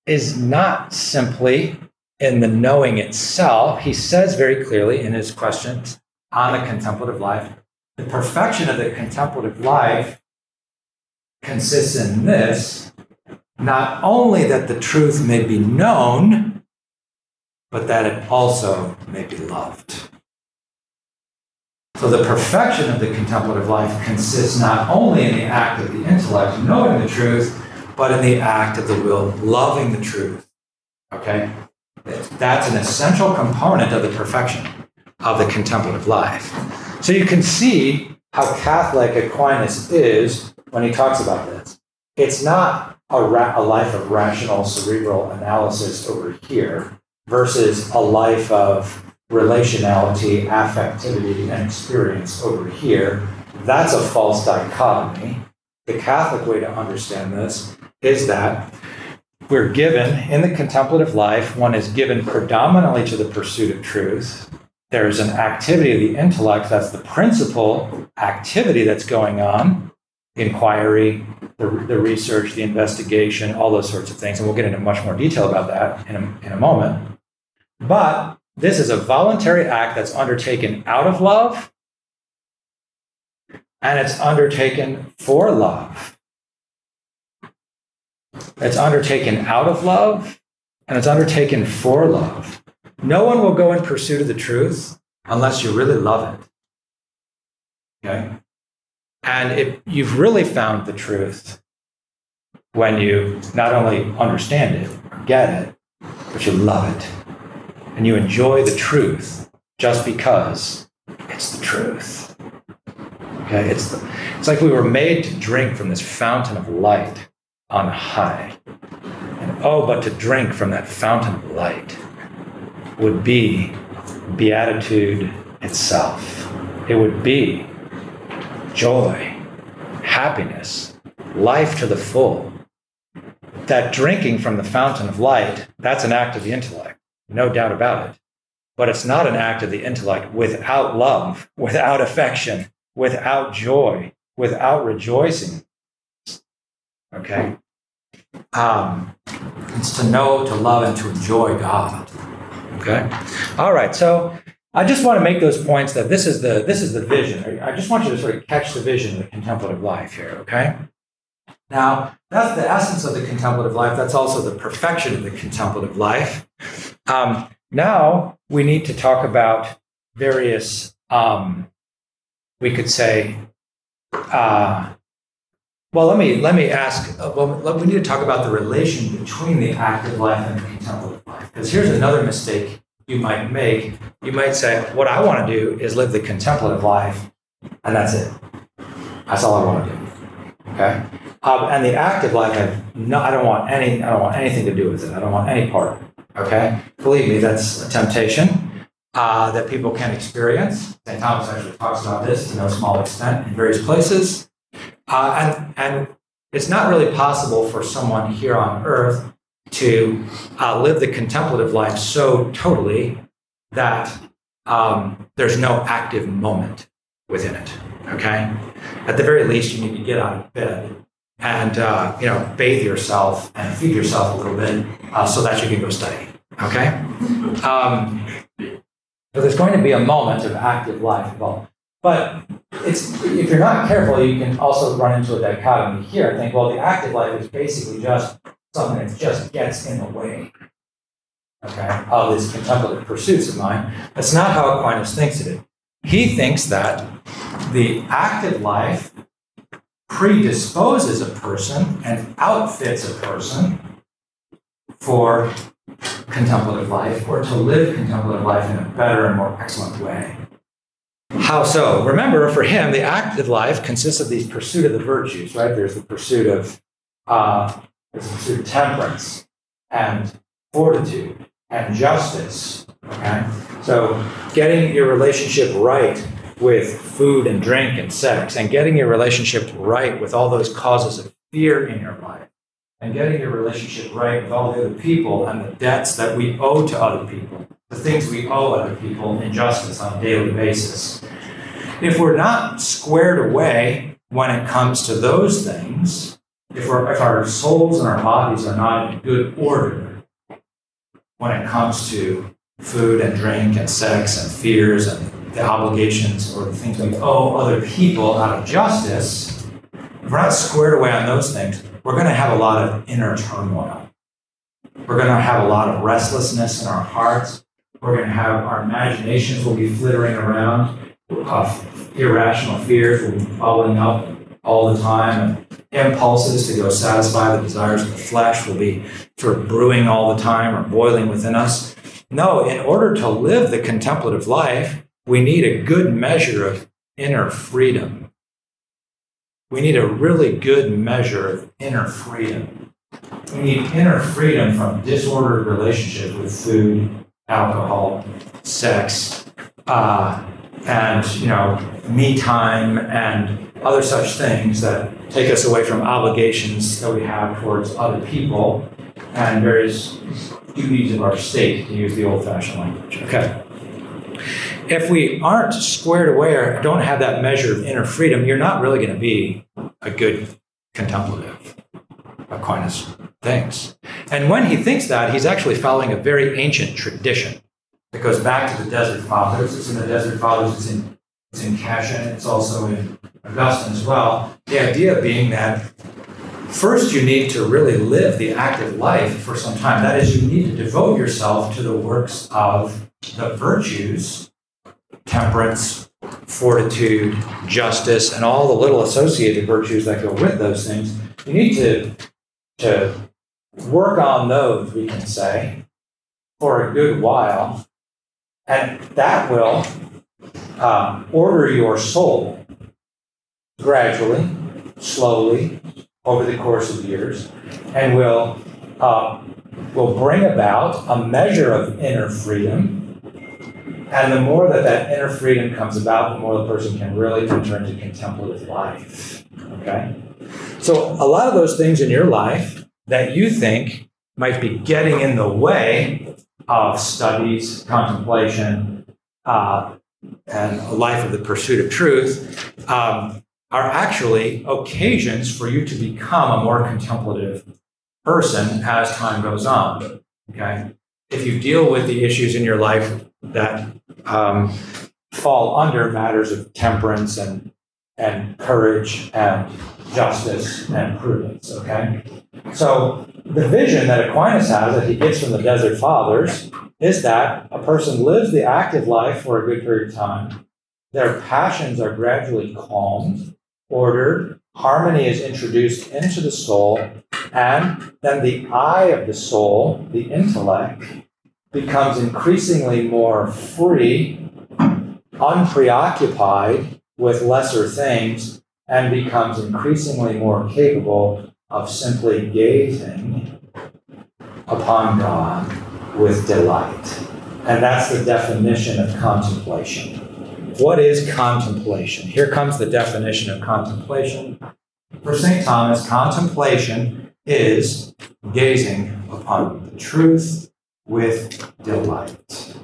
is not simply in the knowing itself, he says very clearly in his questions on the contemplative life the perfection of the contemplative life consists in this not only that the truth may be known, but that it also may be loved. So the perfection of the contemplative life consists not only in the act of the intellect knowing the truth, but in the act of the will loving the truth. Okay? That's an essential component of the perfection of the contemplative life. So you can see how Catholic Aquinas is when he talks about this. It's not a, ra- a life of rational cerebral analysis over here versus a life of relationality, affectivity, and experience over here. That's a false dichotomy. The Catholic way to understand this is that we're given in the contemplative life, one is given predominantly to the pursuit of truth. There's an activity of the intellect that's the principal activity that's going on inquiry, the, the research, the investigation, all those sorts of things. And we'll get into much more detail about that in a, in a moment. But this is a voluntary act that's undertaken out of love and it's undertaken for love. It's undertaken out of love and it's undertaken for love. No one will go in pursuit of the truth unless you really love it. Okay? And if you've really found the truth when you not only understand it or get it, but you love it and you enjoy the truth just because it's the truth. Okay, it's, the, it's like we were made to drink from this fountain of light on high. And oh, but to drink from that fountain of light would be beatitude itself. It would be joy, happiness, life to the full. That drinking from the fountain of light, that's an act of the intellect, no doubt about it. But it's not an act of the intellect without love, without affection, without joy, without rejoicing. Okay? Um, it's to know, to love, and to enjoy God. Okay? All right, so I just want to make those points that this is the this is the vision. I just want you to sort of catch the vision of the contemplative life here, okay? Now, that's the essence of the contemplative life. That's also the perfection of the contemplative life. Um, now we need to talk about various, um, we could say, uh, well, let me let me ask. Uh, well, we need to talk about the relation between the active life and the contemplative life. Because here's another mistake you might make. You might say, "What I want to do is live the contemplative life, and that's it. That's all I want to do." Okay. Um, and the active life, I, no, I don't want any. I don't want anything to do with it. I don't want any part. Okay. Believe me, that's a temptation uh, that people can experience. St. Thomas actually talks about this to no small extent in various places. Uh, and, and it's not really possible for someone here on earth to uh, live the contemplative life so totally that um, there's no active moment within it. Okay? At the very least, you need to get out of bed and uh, you know bathe yourself and feed yourself a little bit uh, so that you can go study. Okay? Um, but there's going to be a moment of active life. Well, but it's if you're not careful, you can also run into a dichotomy here. I think, well, the active life is basically just something that just gets in the way, okay, of these contemplative pursuits of mine. That's not how Aquinas thinks of it. He thinks that the active life predisposes a person and outfits a person for contemplative life or to live contemplative life in a better and more excellent way. How so? Remember, for him, the active life consists of these pursuit of the virtues, right? There's the pursuit of uh, pursuit of temperance and fortitude and justice. Okay, so getting your relationship right with food and drink and sex, and getting your relationship right with all those causes of fear in your life, and getting your relationship right with all the other people and the debts that we owe to other people the things we owe other people in justice on a daily basis. If we're not squared away when it comes to those things, if, if our souls and our bodies are not in good order when it comes to food and drink and sex and fears and the obligations or the things we owe other people out of justice, if we're not squared away on those things, we're going to have a lot of inner turmoil. We're going to have a lot of restlessness in our hearts. We're going to have our imaginations will be flittering around. Uh, irrational fears will be bubbling up all the time. Impulses to go satisfy the desires of the flesh will be sort of brewing all the time or boiling within us. No, in order to live the contemplative life, we need a good measure of inner freedom. We need a really good measure of inner freedom. We need inner freedom from disordered relationships with food, alcohol, sex, uh, and you know, me time and other such things that take us away from obligations that we have towards other people and various duties of our state, to use the old-fashioned language. Okay. If we aren't squared away or don't have that measure of inner freedom, you're not really going to be a good contemplative. Aquinas thinks. And when he thinks that, he's actually following a very ancient tradition that goes back to the Desert Fathers. It's in the Desert Fathers, it's in it's in Cassian, it's also in Augustine as well. The idea being that first you need to really live the active life for some time. That is, you need to devote yourself to the works of the virtues, temperance, fortitude, justice, and all the little associated virtues that go with those things. You need to, to work on those, we can say, for a good while. And that will um, order your soul gradually, slowly, over the course of years, and will, uh, will bring about a measure of inner freedom. And the more that that inner freedom comes about, the more the person can really enter into contemplative life. Okay? So, a lot of those things in your life that you think might be getting in the way of studies, contemplation, uh, and a life of the pursuit of truth um, are actually occasions for you to become a more contemplative person as time goes on. Okay? If you deal with the issues in your life that um, fall under matters of temperance and and courage and justice and prudence. Okay? So the vision that Aquinas has that he gets from the Desert Fathers is that a person lives the active life for a good period of time. Their passions are gradually calmed, ordered, harmony is introduced into the soul, and then the eye of the soul, the intellect, becomes increasingly more free, unpreoccupied with lesser things, and becomes increasingly more capable of simply gazing upon God with delight. And that's the definition of contemplation. What is contemplation? Here comes the definition of contemplation. For St. Thomas, contemplation is gazing upon the truth with delight.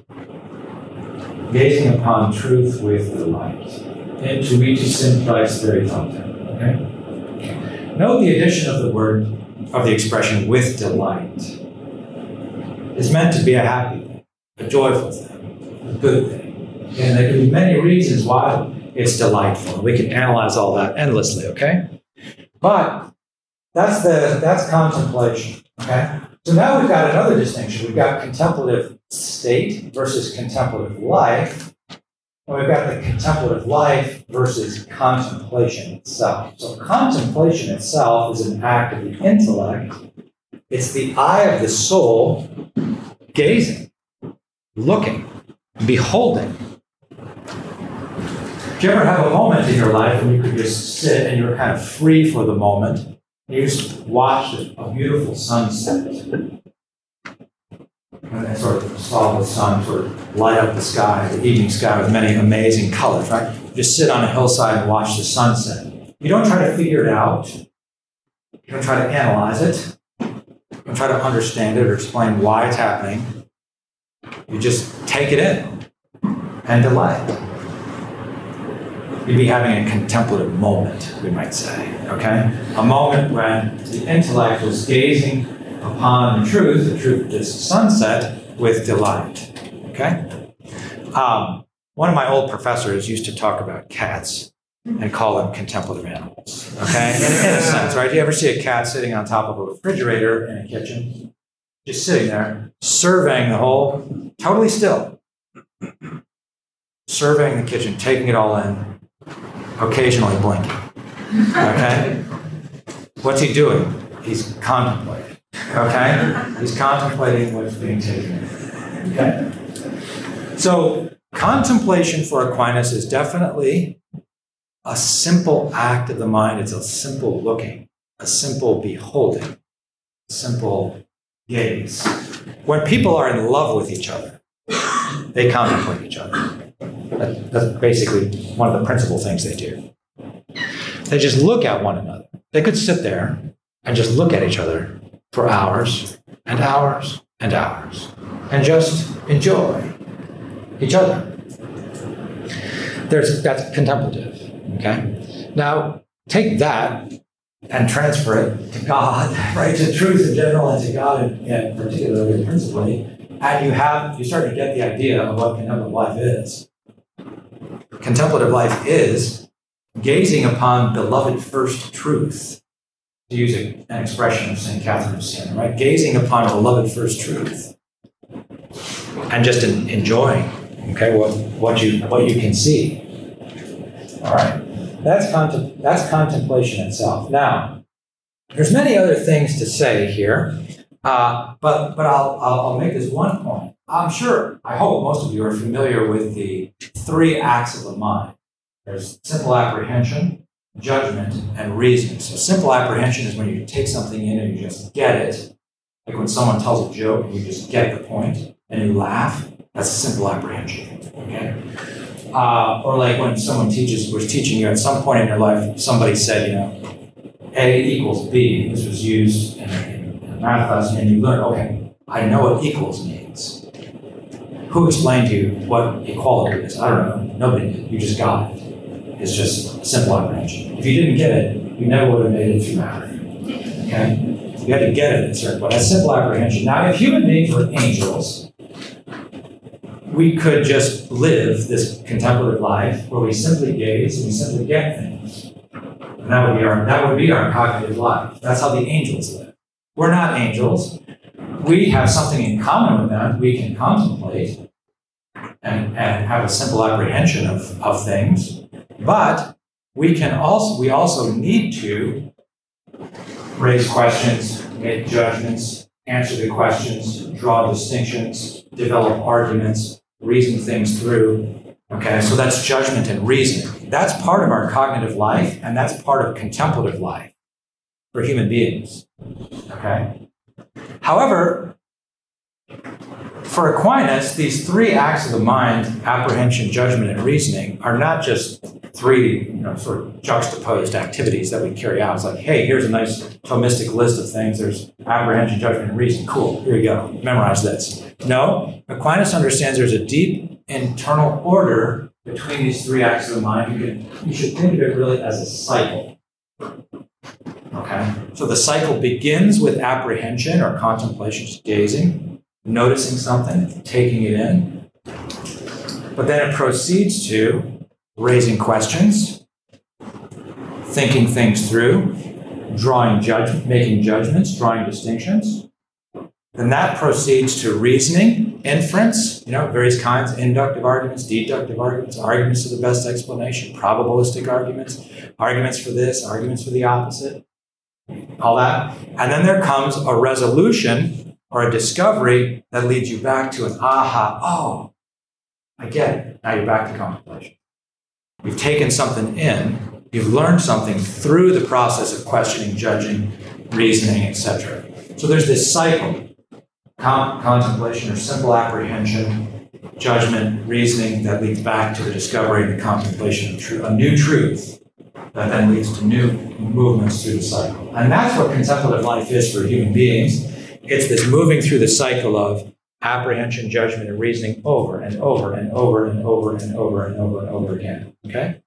Gazing upon truth with delight. Intuitus simplice veritatem. Okay? Note the addition of the word, of the expression with delight. It's meant to be a happy thing, a joyful thing, a good thing. And there can be many reasons why it's delightful. We can analyze all that endlessly, okay? But that's the that's contemplation. Okay? So now we've got another distinction. We've got contemplative state versus contemplative life. And we've got the contemplative life versus contemplation itself. So contemplation itself is an act of the intellect. It's the eye of the soul gazing, looking, beholding. Do you ever have a moment in your life when you could just sit and you're kind of free for the moment? And you just watch a beautiful sunset. And sort of saw the sun sort of light up the sky, the evening sky with many amazing colors, right? You just sit on a hillside and watch the sunset. You don't try to figure it out. You don't try to analyze it and try to understand it or explain why it's happening. You just take it in and delight. You'd be having a contemplative moment, we might say, okay? A moment when the intellect was gazing upon the truth, the truth this sunset, with delight, okay? Um, one of my old professors used to talk about cats and call them contemplative animals. Okay, in, in, a sense, right? Do you ever see a cat sitting on top of a refrigerator in a kitchen, just sitting there, surveying the whole, totally still, surveying the kitchen, taking it all in, occasionally blinking. Okay, what's he doing? He's contemplating. Okay, he's contemplating what's being taken. Okay, so contemplation for Aquinas is definitely a simple act of the mind. It's a simple looking, a simple beholding, a simple gaze. When people are in love with each other, they contemplate each other. That's basically one of the principal things they do. They just look at one another. They could sit there and just look at each other for hours and hours and hours and just enjoy each other. There's, that's contemplative. Okay? Now, take that and transfer it to God, right? To truth in general and to God in, in particularly and principally, and you have you start to get the idea of what contemplative life is. contemplative life is gazing upon beloved first truth, to use an expression of St. Catherine of Siena, right? Gazing upon a beloved first truth and just in, enjoying, okay, what, what, you, what you can see. All right. That's, contem- that's contemplation itself. Now, there's many other things to say here, uh, but, but I'll, I'll, I'll make this one point. I'm sure, I hope most of you are familiar with the three acts of the mind. There's simple apprehension, judgment, and reasoning. So simple apprehension is when you take something in and you just get it. Like when someone tells a joke and you just get the point and you laugh. That's a simple apprehension. Okay? Uh, or like when someone teaches was teaching you at some point in your life, somebody said, you know, A equals B. This was used in a, math lesson, and you learn, okay, I know what equals means. Who explained to you what equality is? I don't know. Nobody did. You just got it. It's just simple apprehension. If you didn't get it, you never would have made it through math. Okay? You had to get it at a certain point. That's simple apprehension. Now, if human beings were angels, we could just live this contemplative life where we simply gaze and we simply get things. And that would be our that would be our cognitive life. That's how the angels live. We're not angels. We have something in common with them. We can contemplate and, and have a simple apprehension of, of things. But we can also we also need to raise questions, make judgments, answer the questions, draw distinctions, develop arguments, reason things through. Okay, so that's judgment and reasoning. That's part of our cognitive life, and that's part of contemplative life for human beings. Okay? However, for Aquinas, these three acts of the mind, apprehension, judgment, and reasoning, are not just three, you know, sort of juxtaposed activities that we carry out. It's like, hey, here's a nice Thomistic list of things. There's apprehension, judgment, and reason. Cool, here you go. Memorize this. No, Aquinas understands there's a deep internal order between these three acts of the mind. You, can, you should think of it really as a cycle. Okay? So the cycle begins with apprehension or contemplation, just gazing noticing something, taking it in. But then it proceeds to raising questions, thinking things through, drawing judgment, making judgments, drawing distinctions. Then that proceeds to reasoning, inference, you know, various kinds, inductive arguments, deductive arguments, arguments for the best explanation, probabilistic arguments, arguments for this, arguments for the opposite, all that. And then there comes a resolution or a discovery that leads you back to an aha, oh, I get it. Now you're back to contemplation. You've taken something in, you've learned something through the process of questioning, judging, reasoning, etc. So there's this cycle Con- contemplation or simple apprehension, judgment, reasoning that leads back to the discovery and the contemplation of truth, a new truth that then leads to new movements through the cycle. And that's what contemplative life is for human beings. It's this moving through the cycle of apprehension, judgment, and reasoning over and over and over and over and over and over and over again. Okay?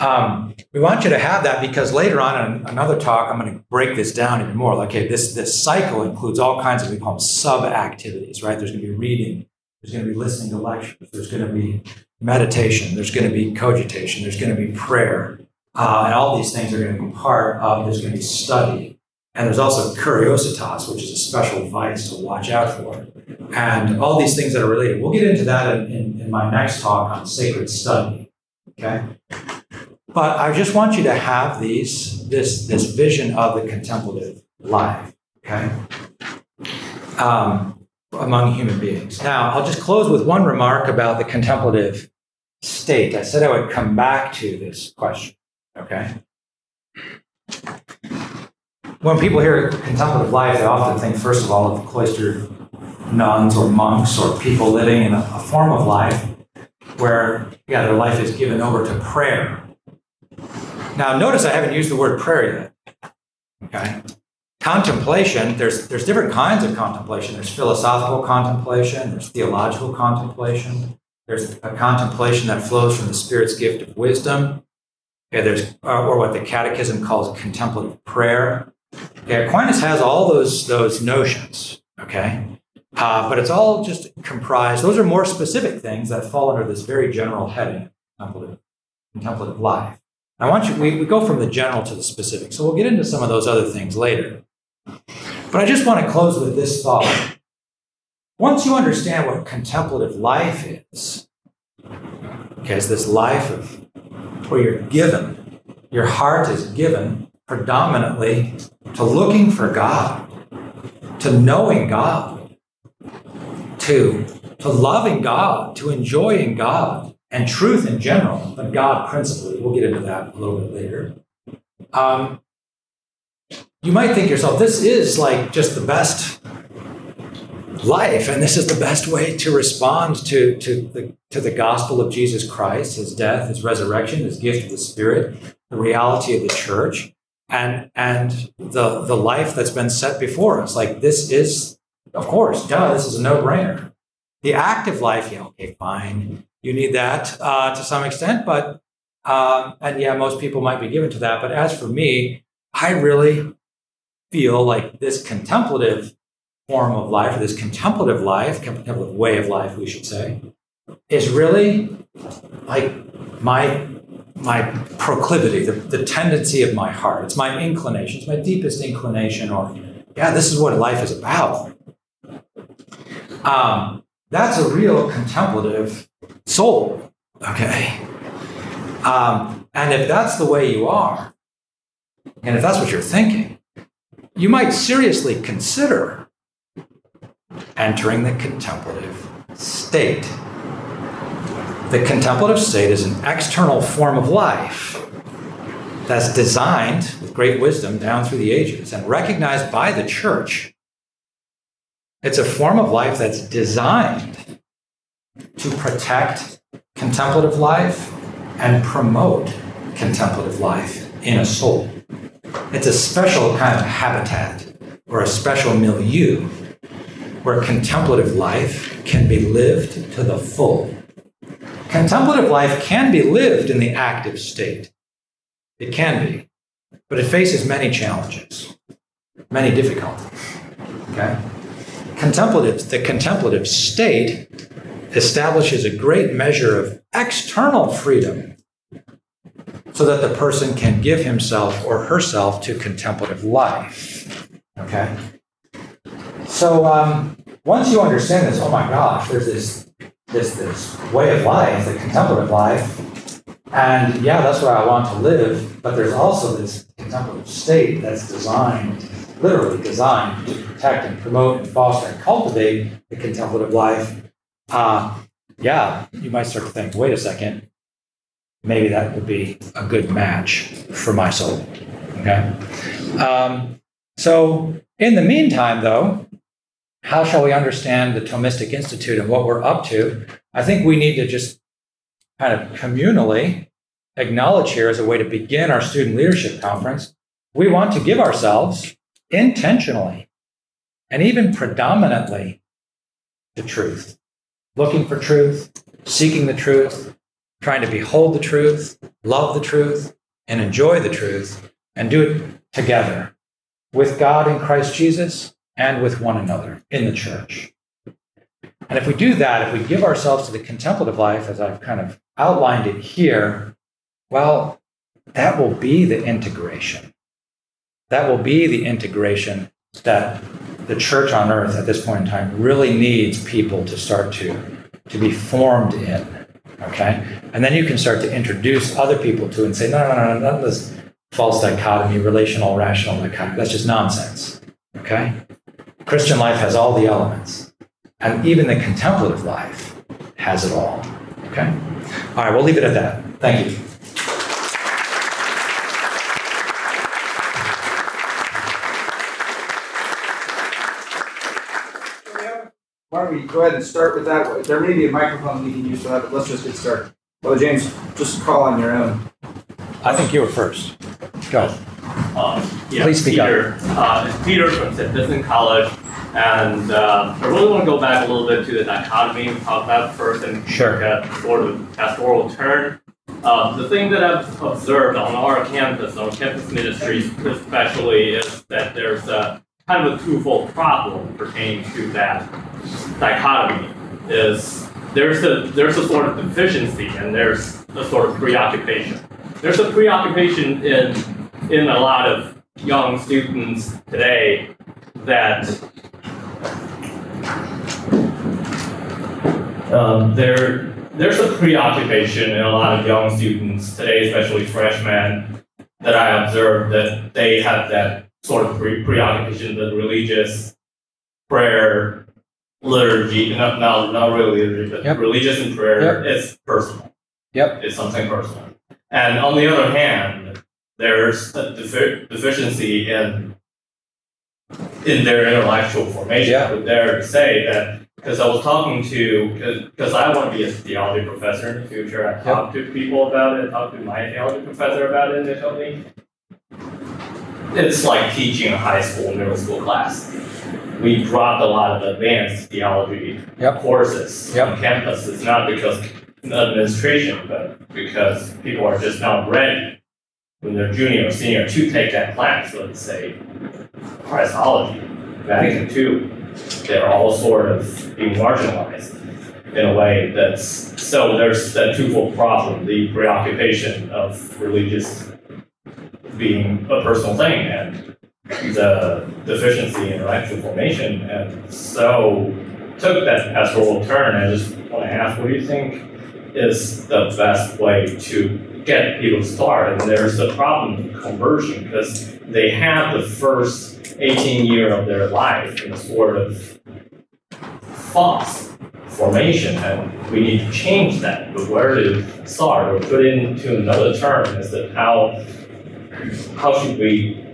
Um, we want you to have that because later on in another talk, I'm going to break this down even more. Like, okay, this, this cycle includes all kinds of, we call them sub activities, right? There's going to be reading, there's going to be listening to lectures, there's going to be meditation, there's going to be cogitation, there's going to be prayer. Uh, and all these things are going to be part of, there's going to be study, and there's also curiositas, which is a special vice to watch out for. And all these things that are related. We'll get into that in, in, in my next talk on sacred study. Okay? But I just want you to have these, this, this vision of the contemplative life, okay? Um, among human beings. Now, I'll just close with one remark about the contemplative state. I said I would come back to this question, okay? When people hear contemplative life, they often think, first of all, of cloistered nuns or monks or people living in a, a form of life where, yeah, their life is given over to prayer. Now, notice I haven't used the word prayer yet. Okay? Contemplation, there's, there's different kinds of contemplation. There's philosophical contemplation, there's theological contemplation, there's a contemplation that flows from the Spirit's gift of wisdom. Okay, there's, uh, or what the Catechism calls contemplative prayer. Okay, Aquinas has all those those notions. Okay, Uh, but it's all just comprised. Those are more specific things that fall under this very general heading, contemplative, contemplative life. I want you, we, we go from the general to the specific. So we'll get into some of those other things later. But I just want to close with this thought. Once you understand what contemplative life is, okay, it's this life of where you're given, your heart is given predominantly to looking for God, to knowing God, to, to loving God, to enjoying God, and truth in general, but God principally. We'll get into that a little bit later. Um, you might think yourself, this is like just the best life, and this is the best way to respond to, to, the, to the gospel of Jesus Christ, his death, his resurrection, his gift of the Spirit, the reality of the church, and, and the, the life that's been set before us. Like, this is, of course, duh, this is a no brainer. The active life, yeah, okay, fine. You need that uh, to some extent, but, um, and yeah, most people might be given to that. But as for me, I really feel like this contemplative form of life, or this contemplative life, contemplative way of life, we should say, is really like my my proclivity, the, the tendency of my heart. It's my inclination. It's my deepest inclination, or yeah, this is what life is about. Um, that's a real contemplative soul. Okay. Um, and if that's the way you are, and if that's what you're thinking, you might seriously consider entering the contemplative state. The contemplative state is an external form of life that's designed with great wisdom down through the ages and recognized by the church. It's a form of life that's designed to protect contemplative life and promote contemplative life in a soul. It's a special kind of habitat or a special milieu where contemplative life can be lived to the full. Contemplative life can be lived in the active state. It can be, but it faces many challenges, many difficulties. Okay? Contemplative, the contemplative state establishes a great measure of external freedom so that the person can give himself or herself to contemplative life. Okay? So um, once you understand this, oh my gosh, there's this, this, this way of life, the contemplative life, and yeah, that's where I want to live, but there's also this contemplative state that's designed, literally designed, to protect and promote and foster and cultivate the contemplative life uh, yeah, you might start to think, wait a second, maybe that would be a good match for my soul. Okay. Um, so, in the meantime, though, how shall we understand the Thomistic Institute and what we're up to? I think we need to just kind of communally acknowledge here as a way to begin our student leadership conference. We want to give ourselves intentionally and even predominantly the truth looking for truth, seeking the truth, trying to behold the truth, love the truth, and enjoy the truth, and do it together with God in Christ Jesus and with one another in the church. And if we do that, if we give ourselves to the contemplative life, as I've kind of outlined it here, well, that will be the integration. That will be the integration that the church on earth at this point in time really needs people to start to, to be formed in. Okay? And then you can start to introduce other people to and say, no, no, no, no, not this false dichotomy, relational, rational dichotomy. That's just nonsense. Okay? Christian life has all the elements. And even the contemplative life has it all. Okay? All right, we'll leave it at that. Thank you. Why don't we go ahead and start with that? There may be a microphone we can use for that, but let's just get started. Well, James, just call on your own. I think you were first. Go. Uh, yeah, Please speak Peter, Uh, it's Peter from St. Vincent College, and uh, I really want to go back a little bit to the dichotomy we talked about first and Sure. get sort of pastoral turn. Uh, the thing that I've observed on our campus, on campus ministries especially, is that there's a kind of a twofold problem pertaining to that dichotomy. Is there's a there's a sort of deficiency and there's a sort of preoccupation. There's a preoccupation in in a lot of young students today that um, there there's a preoccupation in a lot of young students today, especially freshmen, that I observed that they have that sort of pre- preoccupation, the religious prayer, liturgy, not, not, not really liturgy, but Yep. religious and prayer is personal. Yep. It's something personal. And on the other hand, there's a defi- deficiency in in their intellectual formation. Yeah. I would dare to say that because I was talking to because I want to be a theology professor in the future. I talked to people about it. I talked to my theology professor about it, and they told it's like teaching a high school, middle school class. We dropped a lot of advanced theology Yep. courses Yep. on campus. It's not because of administration, but because people are just not ready when they're junior or senior to take that class. Let's say Christology, Vatican II, they're all sort of being marginalized in a way that's so there's that twofold problem: the preoccupation of religious being a personal thing and the deficiency in intellectual formation. And so took that pastoral turn. I just want to ask, what do you think is the best way to get people to start? And there's the problem of conversion because they have the first 18 year of their life in a sort of false formation, and we need to change that. But where to start, or put into another term, is that how how should we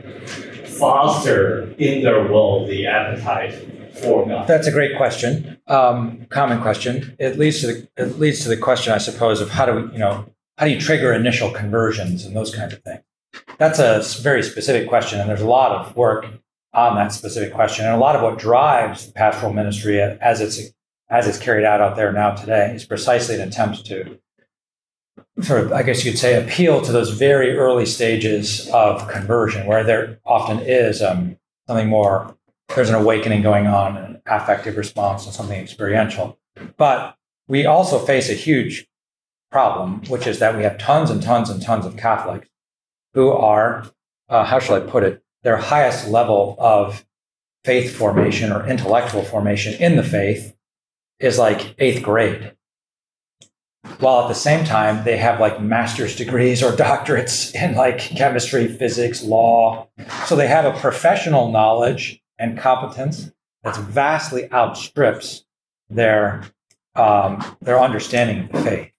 foster in their will the appetite for God? That's a great question. Um, common question. It leads to the it leads to the question, I suppose, of how do we, you know, how do you trigger initial conversions and those kinds of things. That's a very specific question, and there's a lot of work on that specific question, and a lot of what drives the pastoral ministry as it's as it's carried out out there now today is precisely an attempt to sort of, I guess you could say, appeal to those very early stages of conversion, where there often is um, something more there's an awakening going on, an affective response, and something experiential. But we also face a huge problem, which is that we have tons and tons and tons of Catholics who are, uh, how shall I put it, their highest level of faith formation or intellectual formation in the faith is like eighth grade. While at the same time, they have like master's degrees or doctorates in like chemistry, physics, law. So they have a professional knowledge and competence that's vastly outstrips their um, their understanding of the faith.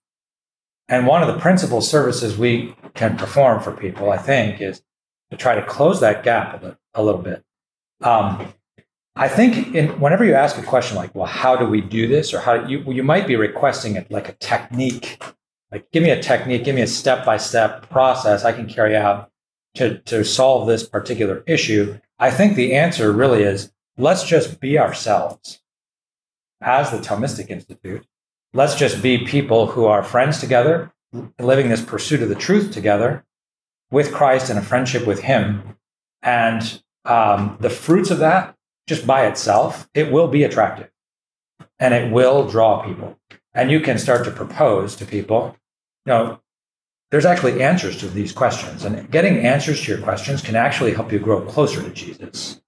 And one of the principal services we can perform for people, I think, is to try to close that gap a, a little bit. Um, I think in, whenever you ask a question like, "Well, how do we do this?" or "How you you might be requesting it like a technique, like give me a technique, give me a step by step process I can carry out to to solve this particular issue." I think the answer really is let's just be ourselves as the Thomistic Institute. Let's just be people who are friends together, living this pursuit of the truth together with Christ and a friendship with Him. And um, the fruits of that, just by itself, it will be attractive and it will draw people. And you can start to propose to people, you know, there's actually answers to these questions. And getting answers to your questions can actually help you grow closer to Jesus.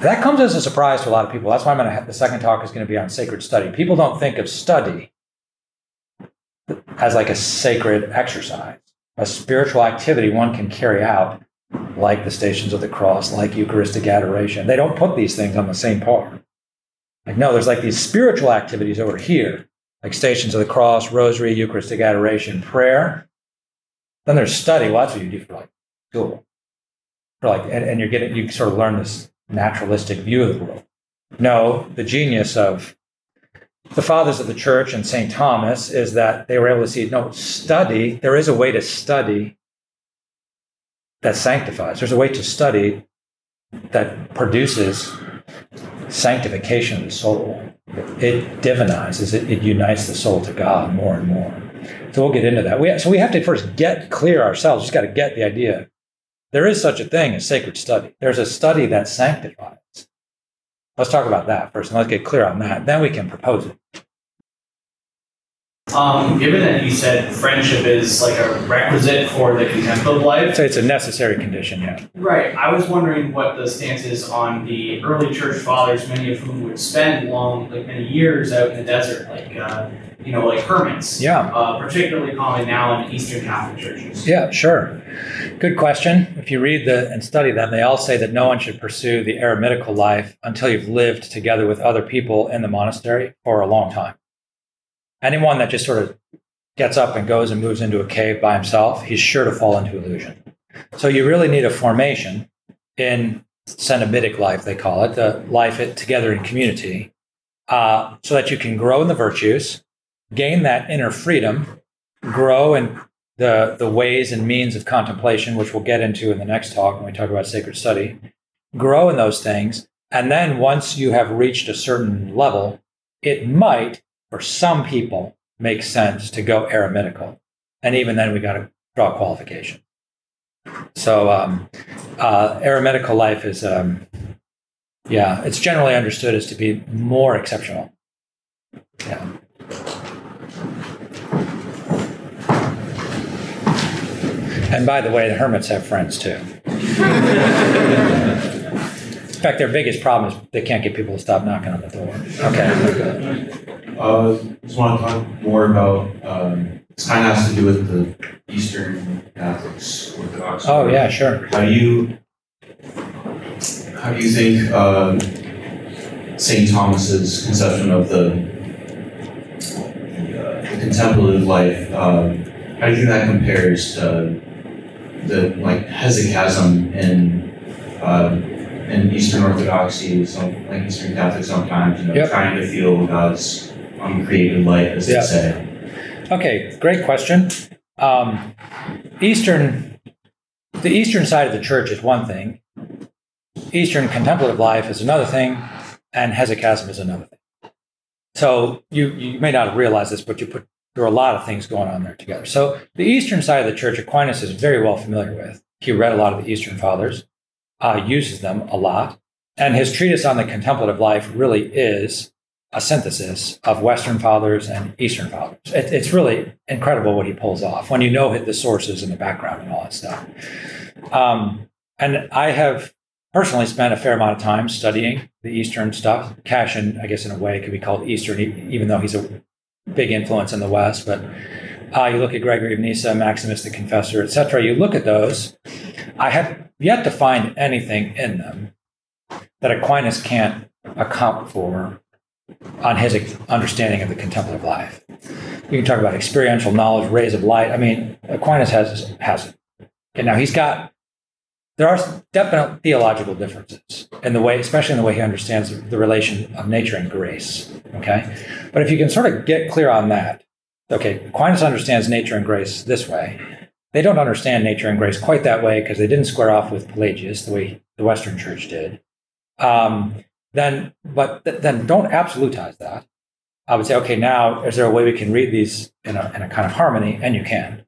That comes as a surprise to a lot of people. That's why I'm going to have the second talk is going to be on sacred study. People don't think of study as like a sacred exercise, a spiritual activity one can carry out, like the Stations of the Cross, like Eucharistic adoration. They don't put these things on the same par. Like, no, there's like these spiritual activities over here, like Stations of the Cross, Rosary, Eucharistic adoration, prayer. Then there's study. Well, that's what you do for like school. For like, and, and you're getting, you sort of learn this naturalistic view of the world. No, the genius of the fathers of the church and St. Thomas is that they were able to see no, study, there is a way to study that sanctifies. There's a way to study that produces sanctification of the soul. It divinizes, it, it unites the soul to God more and more. So we'll get into that. We, so we have to first get clear ourselves, just got to get the idea there is such a thing as sacred study. There's a study that sanctifies. Let's talk about that first, and let's get clear on that. Then we can propose it. Um, given that you said friendship is like a requisite for the contemplative life, say it's a necessary condition, yeah. right? I was wondering what the stance is on the early church fathers, many of whom would spend long, like many years out in the desert, like uh, you know, like hermits. Yeah. Uh, particularly common now in Eastern Catholic churches. Yeah, sure. Good question. If you read the and study them, they all say that no one should pursue the eremitical life until you've lived together with other people in the monastery for a long time. Anyone that just sort of gets up and goes and moves into a cave by himself, he's sure to fall into illusion. So you really need a formation in cenobitic life, they call it, the life it together in community, uh, so that you can grow in the virtues, gain that inner freedom, grow in the, the ways and means of contemplation, which we'll get into in the next talk when we talk about sacred study, grow in those things. And then once you have reached a certain level, it might, for some people, make sense to go eremitical. And even then, we got to draw qualification. So, um, uh, eremitical life is, um, yeah, it's generally understood as to be more exceptional. Yeah. And by the way, the hermits have friends too. In fact, their biggest problem is they can't get people to stop knocking on the door. Okay. Uh, just want to talk more about, um, this kind of has to do with the Eastern Catholics, Orthodox. Oh, yeah, sure. How do you, how do you think, um, St. Thomas's conception of the, the, uh, the contemplative life, um, how do you think that compares to the, like, hesychasm in, uh, in Eastern Orthodoxy, some, like Eastern Catholics sometimes, you know, Yep. trying to feel God's uncreated light, as Yeah. they say. Okay, great question. Um, Eastern, the Eastern side of the church is one thing. Eastern contemplative life is another thing, and hesychasm is another thing. So you you may not have realized this, but you put there are a lot of things going on there together. So the Eastern side of the church, Aquinas is very well familiar with. He read a lot of the Eastern fathers, uh, uses them a lot, and his treatise on the contemplative life really is a synthesis of Western fathers and Eastern fathers. It, it's really incredible what he pulls off when you know the sources and the background and all that stuff. Um, and I have personally spent a fair amount of time studying the Eastern stuff. Cassian, I guess, in a way, could be called Eastern, even though he's a big influence in the West. But uh, you look at Gregory of Nyssa, Maximus the Confessor, etc. You look at those. I have yet to find anything in them that Aquinas can't account for on his understanding of the contemplative life. You can talk about experiential knowledge, rays of light. I mean, Aquinas has has it. And now he's got there are definite theological differences in the way, especially in the way he understands the relation of nature and grace. Okay, but if you can sort of get clear on that, okay, Aquinas understands nature and grace this way. They don't understand nature and grace quite that way because they didn't square off with Pelagius the way the Western Church did. Um, then, but th- then don't absolutize that. I would say, okay, now is there a way we can read these in a, in a kind of harmony? And you can.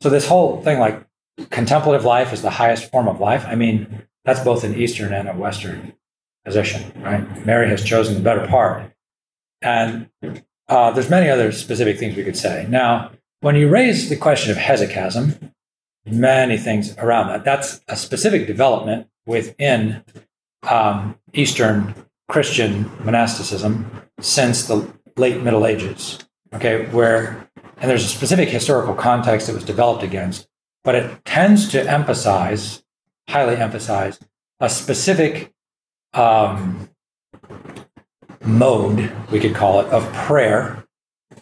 So this whole thing, like contemplative life is the highest form of life. I mean, that's both an Eastern and a Western position, right? Mary has chosen the better part, and uh, there's many other specific things we could say. Now, when you raise the question of hesychasm, many things around that. That's a specific development within um, Eastern Christian monasticism since the late Middle Ages. Okay, where and there's a specific historical context that was developed against, but it tends to emphasize, highly emphasize, a specific um, mode, we could call it, of prayer,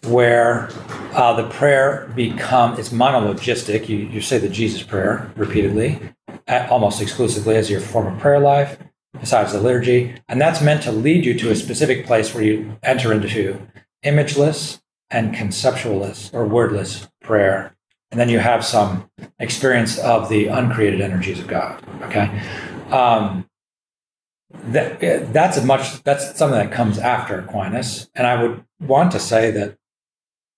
where uh, the prayer become it's monologistic. You, you say the Jesus prayer repeatedly, almost exclusively as your form of prayer life, besides the liturgy, and that's meant to lead you to a specific place where you enter into imageless and conceptualless or wordless prayer, and then you have some experience of the uncreated energies of God. Okay. Um, that that's a much that's something that comes after Aquinas, and I would want to say that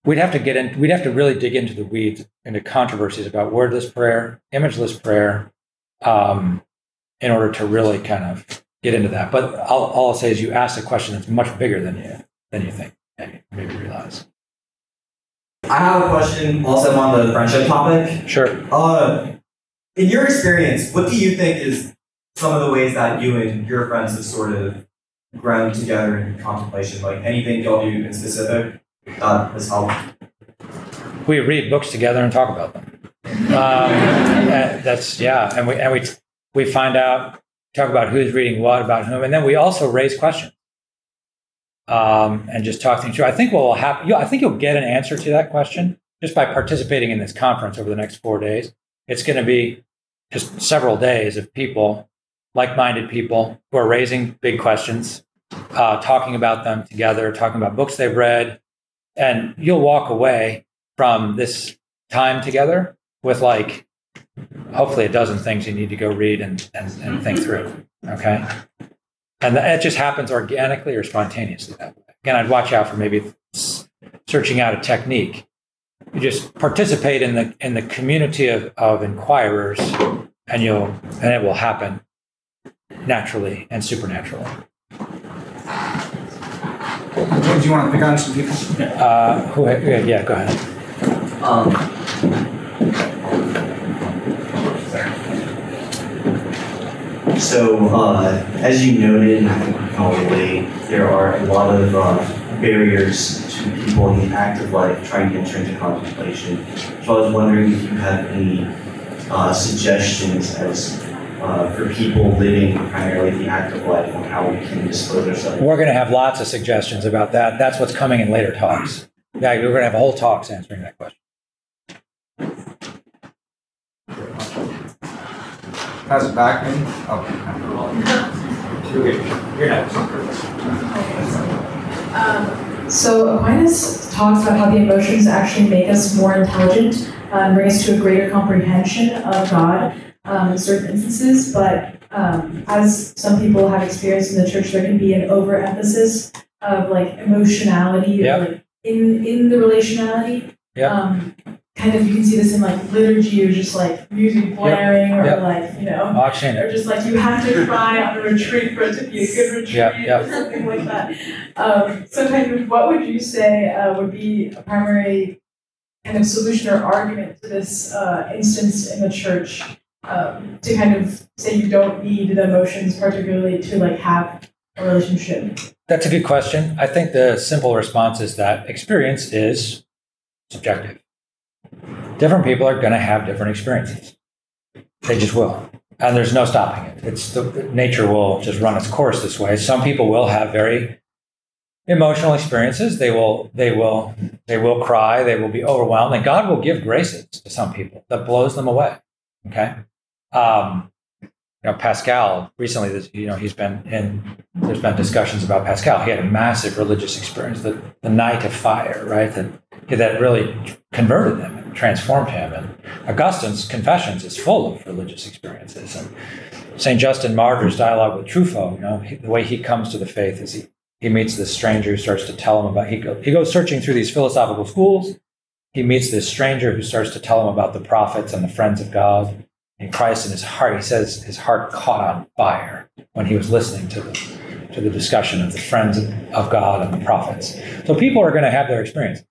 we'd have to get in we'd have to really dig into the weeds into controversies about wordless prayer, imageless prayer, um, in order to really kind of get into that. But all, all I'll say is you asked a question that's much bigger than you than you think. Maybe, maybe realize. I have a question also on the friendship topic. Sure. Uh, in your experience, what do you think is some of the ways that you and your friends have sort of grown together in contemplation? Like anything y'all do in specific that has helped? We read books together and talk about them. Um, that's yeah, and we and we we find out talk about who's reading what about whom, and then we also raise questions um, and just talk things through. I think what will happen. I think you'll get an answer to that question just by participating in this conference over the next four days. It's going to be just several days of people, like-minded people, who are raising big questions, uh, talking about them together, talking about books they've read, and you'll walk away from this time together with like hopefully a dozen things you need to go read and, and, and think through. Okay. And that just happens organically or spontaneously that way. Again, I'd watch out for maybe searching out a technique. You just participate in the in the community of, of inquirers and you'll and it will happen naturally and supernaturally. James, you want to pick on some people? Uh, who, yeah, go ahead. Um, So, uh, as you noted, probably there are a lot of uh, barriers to people in the active life trying to enter into contemplation. So, I was wondering if you have any uh, suggestions as uh, for people living primarily the active life on how we can dispose ourselves. We're going to have lots of suggestions about that. That's what's coming in later talks. Yeah, we're going to have a whole talks answering that question. Pass it back, maybe? Oh. You're next. Um, so Aquinas talks about how the emotions actually make us more intelligent and bring us to a greater comprehension of God um, in certain instances. But um, as some people have experienced in the church, there can be an overemphasis of like emotionality, Yep. like in in the relationality. Yep. Um, kind of, you can see this in like liturgy, or just like music blaring, or Yep. like you know, or just like you have to cry on a retreat for it to be a good retreat Yeah, yeah. or something like that. Um, so kind of what would you say uh, would be a primary kind of solution or argument to this uh, instance in the church um, to kind of say you don't need the emotions particularly to like have a relationship? That's a good question. I think the simple response is that experience is subjective. Different people are going to have different experiences. They just will. And there's no stopping it. It's the nature will just run its course this way. Some people will have very emotional experiences. They will they will they will cry, they will be overwhelmed, and God will give graces to some people that blows them away. Okay? Um, you know, Pascal recently. You know, he's been in there's been discussions about Pascal. He had a massive religious experience, the, the night of fire, right? That, that really converted him and transformed him. And Augustine's Confessions is full of religious experiences. And St. Justin Martyr's dialogue with Trypho, you know, he, the way he comes to the faith is he, he meets this stranger who starts to tell him about, he, go, he goes searching through these philosophical schools. He meets this stranger who starts to tell him about the prophets and the friends of God and Christ in his heart. He says his heart caught on fire when he was listening to the to the discussion of the friends of, God and the prophets. So people are going to have their experience,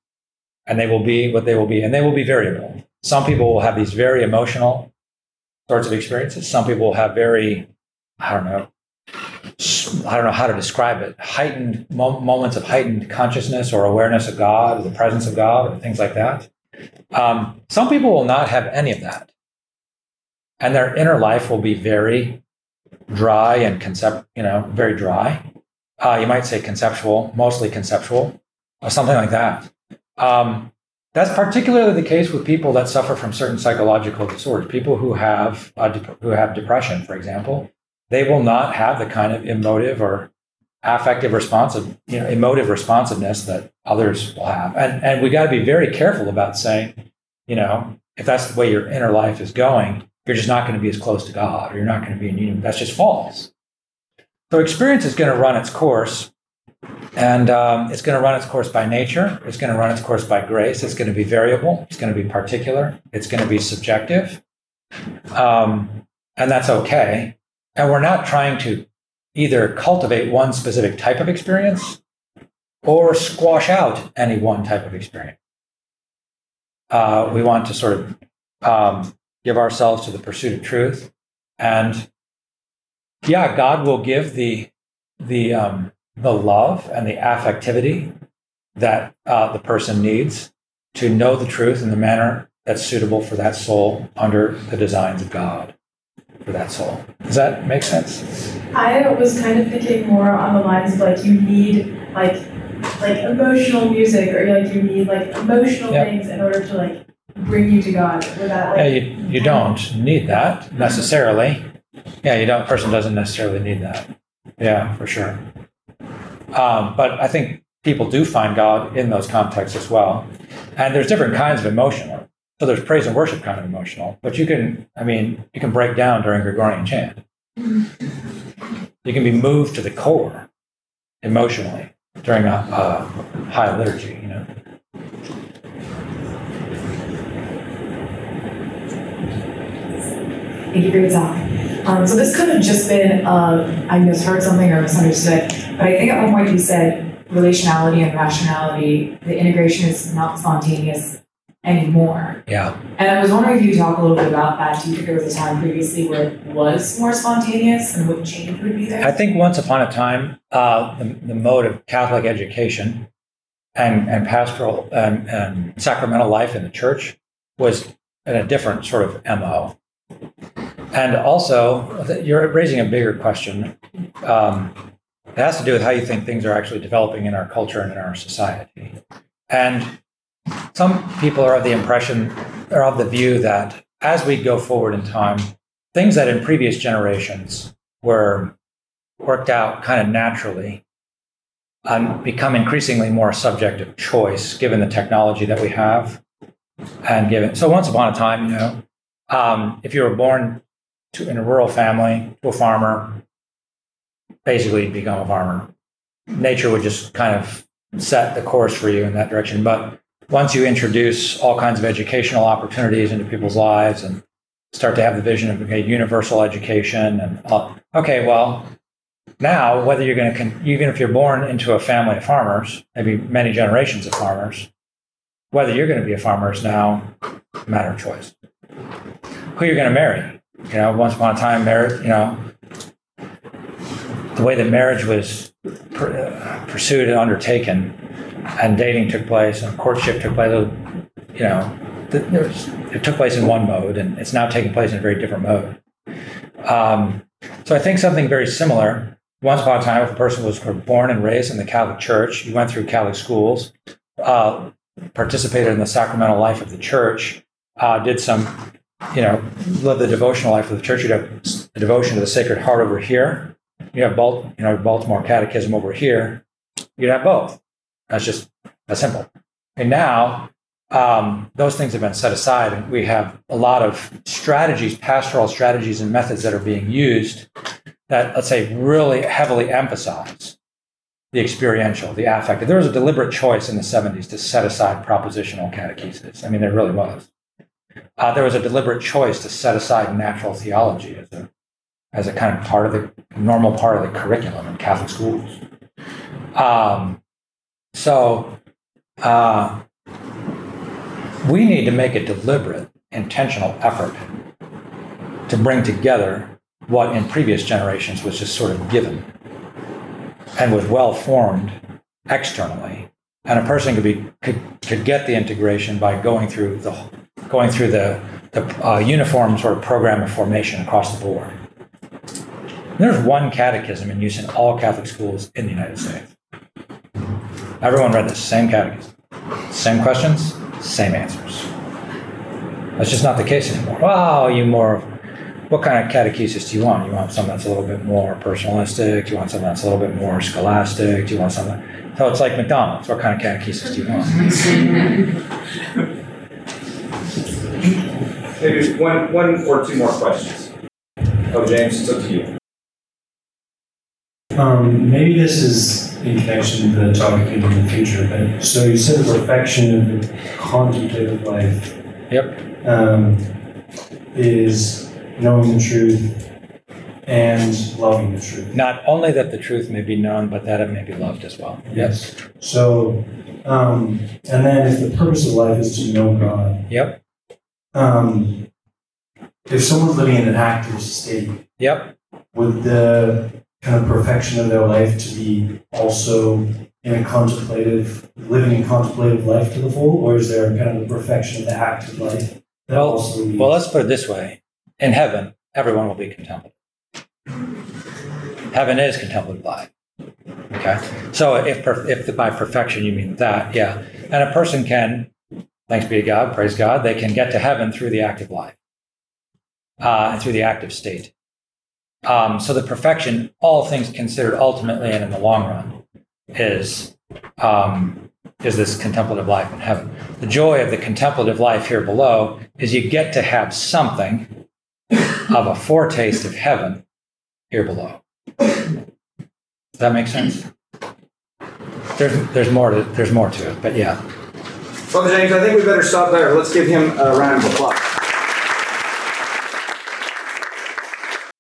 and they will be what they will be, and they will be variable. Some people will have these very emotional sorts of experiences. Some people will have very, I don't know, I don't know how to describe it, heightened mo- moments of heightened consciousness or awareness of God, or the presence of God, or things like that. Um, some people will not have any of that and their inner life will be very dry and concept, you know, very dry. Uh, you might say conceptual, mostly conceptual, or something like that. Um, that's particularly the case with people that suffer from certain psychological disorders. People who have dep- who have depression, for example, they will not have the kind of emotive or affective responsive, you know, emotive responsiveness that others will have. And and we got to be very careful about saying, you know, if that's the way your inner life is going, you're just not going to be as close to God, or you're not going to be in union. That's just false. So experience is going to run its course, and um, it's going to run its course by nature. It's going to run its course by grace. It's going to be variable. It's going to be particular. It's going to be subjective. Um, and that's okay. And we're not trying to either cultivate one specific type of experience or squash out any one type of experience. Uh, we want to sort of um, give ourselves to the pursuit of truth, and yeah, God will give the the um, the love and the affectivity that uh, the person needs to know the truth in the manner that's suitable for that soul under the designs of God for that soul. Does that make sense? I was kind of thinking more on the lines of like you need like like emotional music or like you need like emotional Yep. things in order to like bring you to God. Would that Yeah, you, you don't need that necessarily. Yeah, you don't. Person doesn't necessarily need that. Yeah, for sure. Um, but I think people do find God in those contexts as well. And there's different kinds of emotional. So there's praise and worship kind of emotional, but you can, I mean, you can break down during Gregorian chant. You can be moved to the core emotionally during a, a high liturgy, you know. Thank you for your time. Um, so this could have just been uh, I misheard something or misunderstood, but I think at one point you said relationality and rationality, the integration is not spontaneous anymore. Yeah. And I was wondering if you could talk a little bit about that. Do you think there was a time previously where it was more spontaneous and what change would be there? I think once upon a time, uh, the, the mode of Catholic education and, and pastoral and, and sacramental life in the church was in a different sort of MO. And also, you're raising a bigger question. Um, it has to do with how you think things are actually developing in our culture and in our society. And some people are of the impression, are of the view that as we go forward in time, things that in previous generations were worked out kind of naturally um, become increasingly more a subject of choice given the technology that we have and given so once upon a time you know um, if you were born to, in a rural family to a farmer basically you'd become a farmer. Nature would just kind of set the course for you in that direction but once you introduce all kinds of educational opportunities into people's lives and start to have the vision of okay, universal education and uh, okay well now whether you're going to con- even if you're born into a family of farmers maybe many generations of farmers whether you're going to be a farmer is now a matter of choice. Who you're going to marry you know once upon a time marriage you know the way that marriage was pur- uh, pursued and undertaken and dating took place and courtship took place you know was, it took place in one mode and it's now taking place in a very different mode um, so I think something very similar. Once upon a time, if a person was born and raised in the Catholic Church, you went through Catholic schools, uh, participated in the sacramental life of the church, uh, did some, you know, lived the devotional life of the church. You'd have a devotion to the Sacred Heart over here. You have Bal- you know, Baltimore Catechism over here. You'd have both. That's just that's simple. And now um, those things have been set aside, and we have a lot of strategies, pastoral strategies, and methods that are being used that, let's say, really heavily emphasize the experiential, the affective. There was a deliberate choice in the 70s to set aside propositional catechesis. I mean, there really was. Uh, there was a deliberate choice to set aside natural theology as a, as a kind of part of the normal part of the curriculum in Catholic schools. Um, so, uh, we need to make a deliberate, intentional effort to bring together what in previous generations was just sort of given and was well formed externally. And a person could be could, could get the integration by going through the going through the, the uh, uniform sort of program of formation across the board. There's one catechism in use in all Catholic schools in the United States. Everyone read the same catechism, same questions, same answers. That's just not the case anymore. Well, you more, what kind of catechesis do you want? You want something that's a little bit more personalistic? Do you want something that's a little bit more scholastic? Do you want something? So it's like McDonald's. What kind of catechesis do you want? Maybe one, one or two more questions. Oh, James, it's up to you. Um, maybe this is in connection to the topic in the future, but so you said the perfection of the contemplative life Yep. um, is knowing the truth and loving the truth. Not only that the truth may be known, but that it may be loved as well. Yes. So, um, and then if the purpose of life is to know God, Yep. um, if someone's living in an active state, Yep. would the kind of perfection of their life to be also in a contemplative, living a contemplative life to the full, or is there kind of the perfection of the active life that Well, also leads? Well, let's put it this way: in heaven, everyone will be contemplative. Heaven is contemplative life. Okay, so if per, if the, by perfection you mean that, yeah, and a person can, thanks be to God, praise God, they can get to heaven through the active life, uh, and through the active state. Um, so the perfection, all things considered, ultimately and in the long run, is um, is this contemplative life in heaven. The joy of the contemplative life here below is you get to have something of a foretaste of heaven here below. Does that make sense? There's there's more to there's more to it, but yeah. Well, James, I think we better stop there. Let's give him a round of applause.